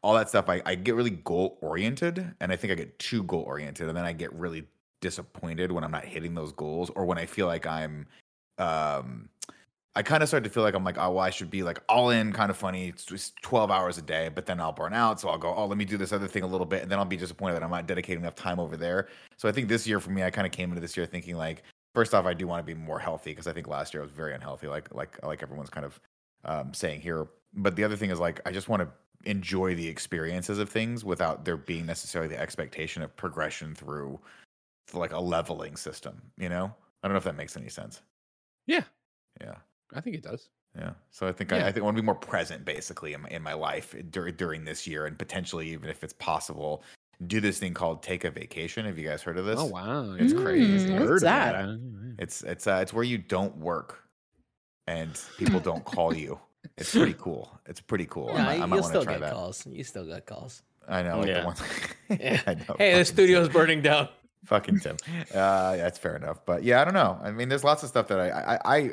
All that stuff, I, I get really goal oriented, and I think I get too goal oriented, and then I get really disappointed when I'm not hitting those goals, or when I feel like I'm, um, I kind of start to feel like I'm like, oh, well, I should be like all in, kind of funny, it's just 12 hours a day, but then I'll burn out, so I'll go, oh, let me do this other thing a little bit, and then I'll be disappointed that I'm not dedicating enough time over there. So I think this year for me, I kind of came into this year thinking like, first off, I do want to be more healthy because I think last year I was very unhealthy, like like like everyone's kind of um, saying here. But the other thing is like I just want to enjoy the experiences of things without there being necessarily the expectation of progression through like a leveling system. You know, I don't know if that makes any sense. Yeah. Yeah. I think it does. Yeah. So I think Yeah. I, I think I want to be more present basically in my, in my life during during this year and potentially even if it's possible do this thing called take a vacation. Have you guys heard of this? Oh wow, it's crazy. Mm, I what's heard of that? I- It's it's uh it's where you don't work and people don't call you. It's pretty cool. It's pretty cool. I Yeah, might, I you'll might want still to try get that. calls. You still got calls. I know. Like Yeah. the ones, Yeah. I know, Hey, the studio's Tim. burning down. Fucking Tim. Uh, that's fair enough. But yeah, I don't know. I mean, there's lots of stuff that I, I, I,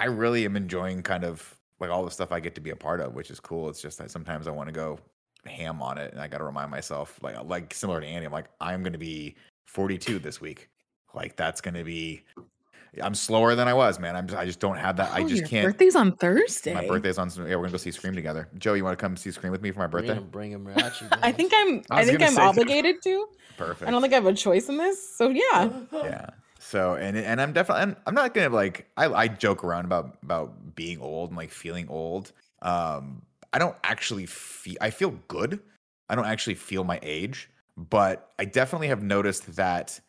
I really am enjoying kind of like all the stuff I get to be a part of, which is cool. It's just that sometimes I want to go ham on it, and I got to remind myself, like, like similar to Andy, I'm like, I'm going to be 42 this week. Like that's going to be. I'm slower than I was, man. I'm just, I just don't have that. I Oh, just your can't. My birthday's on Thursday. My birthday's on. Yeah, we're gonna go see Scream together. Joe, you want to come see Scream with me for my Bring birthday? him, bring him, Rachi. I think I'm. I I, think I'm say that. obligated to. Perfect. I don't think I have a choice in this. So yeah. yeah. So and and I'm definitely I'm, I'm not gonna like I I joke around about about being old and like feeling old. Um, I don't actually feel I feel good. I don't actually feel my age, but I definitely have noticed that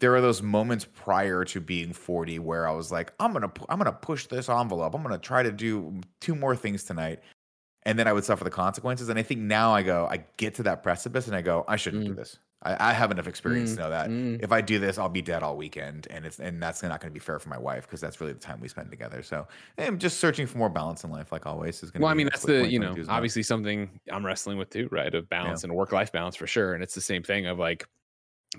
there are those moments prior to being 40 where I was like, I'm gonna I'm gonna push this envelope. I'm gonna try to do two more things tonight. And then I would suffer the consequences. And I think now I go, I get to that precipice and I go, I shouldn't do Mm. this. I, I have enough experience to know that Mm. if I do this, I'll be dead all weekend, and it's and that's not going to be fair for my wife because that's really the time we spend together. So I'm just searching for more balance in life, like always. Is going. To. Well, I mean, that's the you know 2022 is obviously something I'm wrestling with too, right? Of balance and work life balance for sure. And it's the same thing of like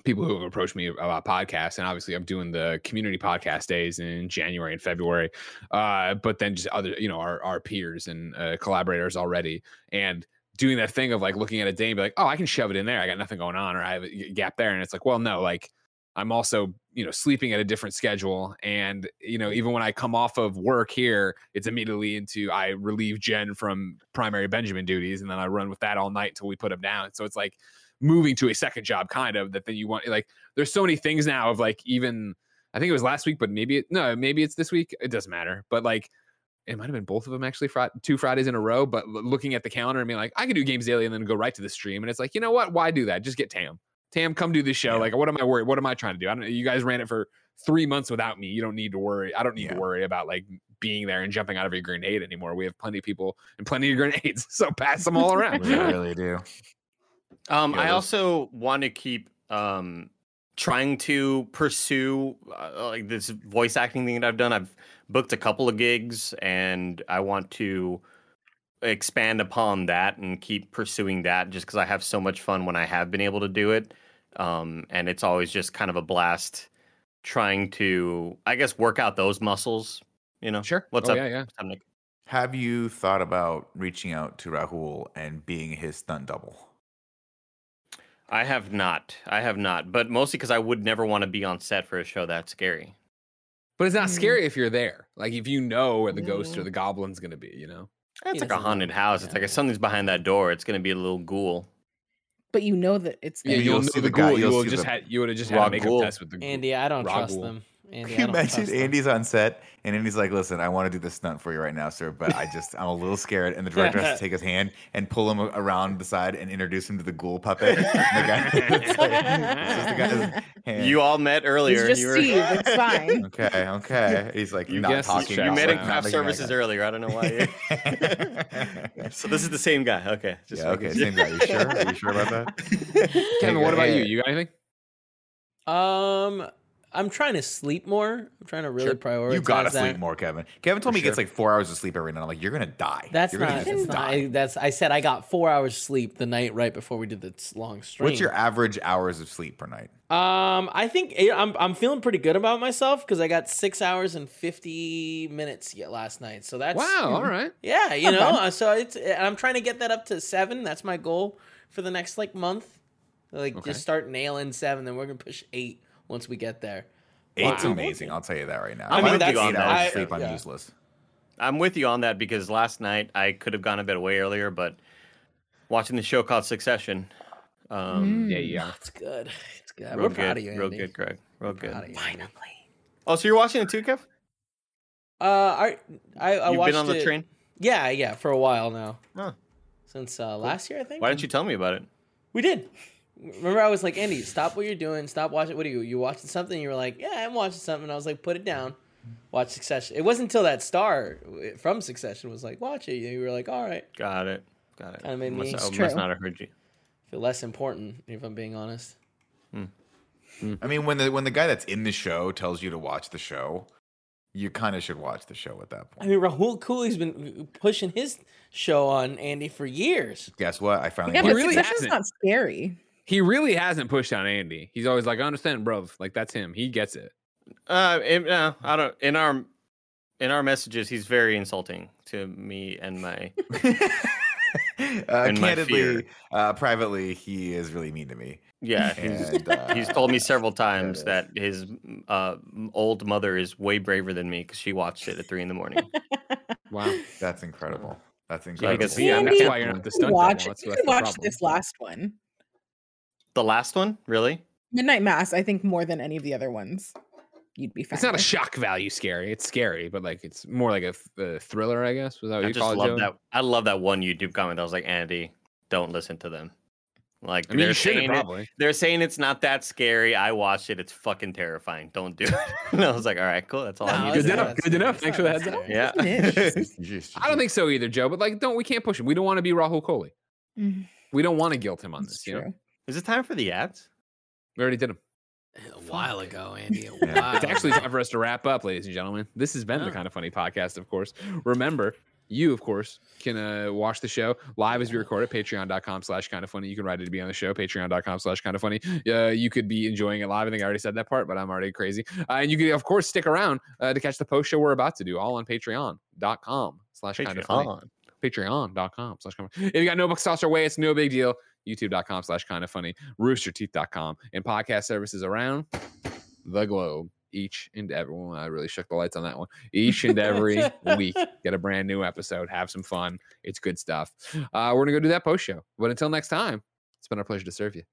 people who have approached me about podcasts, and obviously I'm doing the community podcast days in January and February, uh, but then just other you know our our peers and uh, collaborators already, and doing that thing of like looking at a day and be like, oh, I can shove it in there. I got nothing going on, or I have a gap there, and it's like, well, no, like. I'm also, you know, sleeping at a different schedule. And, you know, even when I come off of work here, it's immediately into I relieve Jen from primary Benjamin duties and then I run with that all night until we put him down. So it's like moving to a second job kind of that then you want like there's so many things now of like even I think it was last week, but maybe it, no, maybe it's this week. It doesn't matter. But like it might have been both of them actually, two Fridays in a row. But l- looking at the calendar and being like, I could do games daily and then go right to the stream. And it's like, you know what? Why do that? Just get Tam. Tam, come do this show. Like, what am I worried? What am I trying to do? I don't. You guys ran it for three months without me. You don't need to worry. I don't need Yeah. to worry about like being there and jumping out of a grenade anymore. We have plenty of people and plenty of grenades, so pass them all around. We really do. Um, Yeah, I those- also want to keep um, trying to pursue uh, like this voice acting thing that I've done. I've booked a couple of gigs, and I want to expand upon that and keep pursuing that. Just because I have so much fun when I have been able to do it, um, and it's always just kind of a blast trying to, I guess, work out those muscles. You know, Sure. What's Oh, up? Yeah, yeah. What's up, Nick? Have you thought about reaching out to Rahul and being his stunt double? I have not. I have not, but mostly because I would never want to be on set for a show that scary. But it's not Mm. scary if you're there. Like if you know where the ghost or the goblin's gonna be. You know. It's He like a haunted know. house. It's like if something's behind that door, it's gonna be a little ghoul. But you know that it's Yeah, you'll you'll know see the the ghoul. You you'll will see just the had you would have just had a makeup ghoul. test with the ghoul. Andy, I don't raw trust ghoul. them. Andy, Can you I don't imagine trust them. Andy's on set and Andy's like, "Listen, I want to do this stunt for you right now, sir, but I just I'm a little scared." And the director has to take his hand and pull him around the side and introduce him to the ghoul puppet. The guy, like- the guy's hand. You all met earlier. It's just you were- Steve. It's fine. okay? Okay. He's like You not talking. You met in craft services earlier. I don't know why. so this is the same guy. Okay. Just yeah. Okay. Same guy. You sure? Are you sure about that? Kevin, what about you? You got anything? Um, I'm trying to sleep more. I'm trying to really Sure. prioritize. You gotta that. sleep more, Kevin. Kevin told me he gets like four hours of sleep every night. I'm like, you're gonna die. That's you're not. gonna That's just not die. I, that's. I said I got four hours sleep the night right before we did this long stream. What's your average hours of sleep per night? Um, I think eh, I'm I'm feeling pretty good about myself because I got six hours and fifty minutes yet last night. So that's Wow. All right. Yeah, you Not know. bad. uh, So it's I'm trying to get that up to seven. That's my goal for the next like month. Like Okay. just start nailing seven, then we're gonna push eight once we get there. Eight's Wow. amazing. I'll tell you that right now. I If mean, don't get that's- eight hours I- of sleep. I'm yeah. useless. I'm with you on that because last night I could have gone to bed way earlier, but watching the show called Succession. Um, Mm. Yeah, yeah. It's good. It's good. Real We're proud good, of you, Andy. real good, Greg. Real good. Proud of you, Andy. Oh, so you're watching it too, Kev? Uh, I I, I You've watched been on the it- train. Yeah, yeah, for a while now. Huh. Since uh, last year, I think. Why didn't you tell me about it? We did. Remember, I was like, Andy, stop what you're doing. Stop watching. What are you? You watching something? You were like, Yeah, I'm watching something. I was like, Put it down. Watch Succession. It wasn't until that star from Succession was like, Watch it. You were like, All right. Got it. Got it. Kinda made must, me- I It's oh, must not have heard you. Feel less important if I'm being honest. Hmm. Hmm. I mean, when the when the guy that's in the show tells you to watch the show, you kind of should watch the show at that point. I mean, Rahul Kohli's been uh, pushing his show on Andy for years. Guess what? I finally Yeah, He but really. Succession's not scary. He really hasn't pushed on Andy. He's always like, I understand, bro. Like that's him. He gets it. Uh, in, no, I don't. In our in our messages, he's very insulting to me and my. uh, And my candidly, fear. uh, privately, he is really mean to me. Yeah, he's, And, uh, he's told me several times is. that his uh, old mother is way braver than me because she watched it at three in the morning. Wow. That's incredible. That's I incredible. guess- yeah, that's Andy, why you're not the you stunt watch, double. That's, you that's could the this last one. The last one, really? Midnight Mass, I think more than any of the other ones. You'd be fine. It's not a shock value scary. It's scary, but like it's more like a, a thriller, I guess. Was that what I you just call love Joey? that. I love that one YouTube comment. I was like, Andy, don't listen to them. Like I mean, they're saying it, they're saying it's not that scary. I watched it. It's fucking terrifying. Don't do it. and I was like, all right, cool. That's all No, I need. Good to enough, know. good enough. scary. Thanks for the heads up. that Yeah. I don't think so either, Joe. But like, don't we can't push him. We don't want to be Rahul Kohli. Mm, We don't want to guilt him on It's this. You know, true. Is it time for the ads? we already did him. A while ago, Andy. A Yeah. while It's actually time for us to wrap up, ladies and gentlemen. This has been the Oh. kind of funny podcast, of course. Remember, you, of course, can uh, watch the show live as we record it, patreon.com slash kind of funny. You can write it to be on the show, patreon.com slash kind of funny. Uh, you could be enjoying it live. I think I already said that part, but I'm already crazy. Uh, and you can, of course, stick around uh, to catch the post show we're about to do, all on patreon.com slash kind of funny. Patreon.com slash kind of If you got no bucks tossed our way, it's no big deal. YouTube.com slash kind of funny, roosterteeth.com, and podcast services around the globe. Each and every one. I really shook the lights on that one. Each and every week, get a brand new episode. Have some fun. It's good stuff. Uh, we're gonna go do that post show. But until next time, it's been our pleasure to serve you.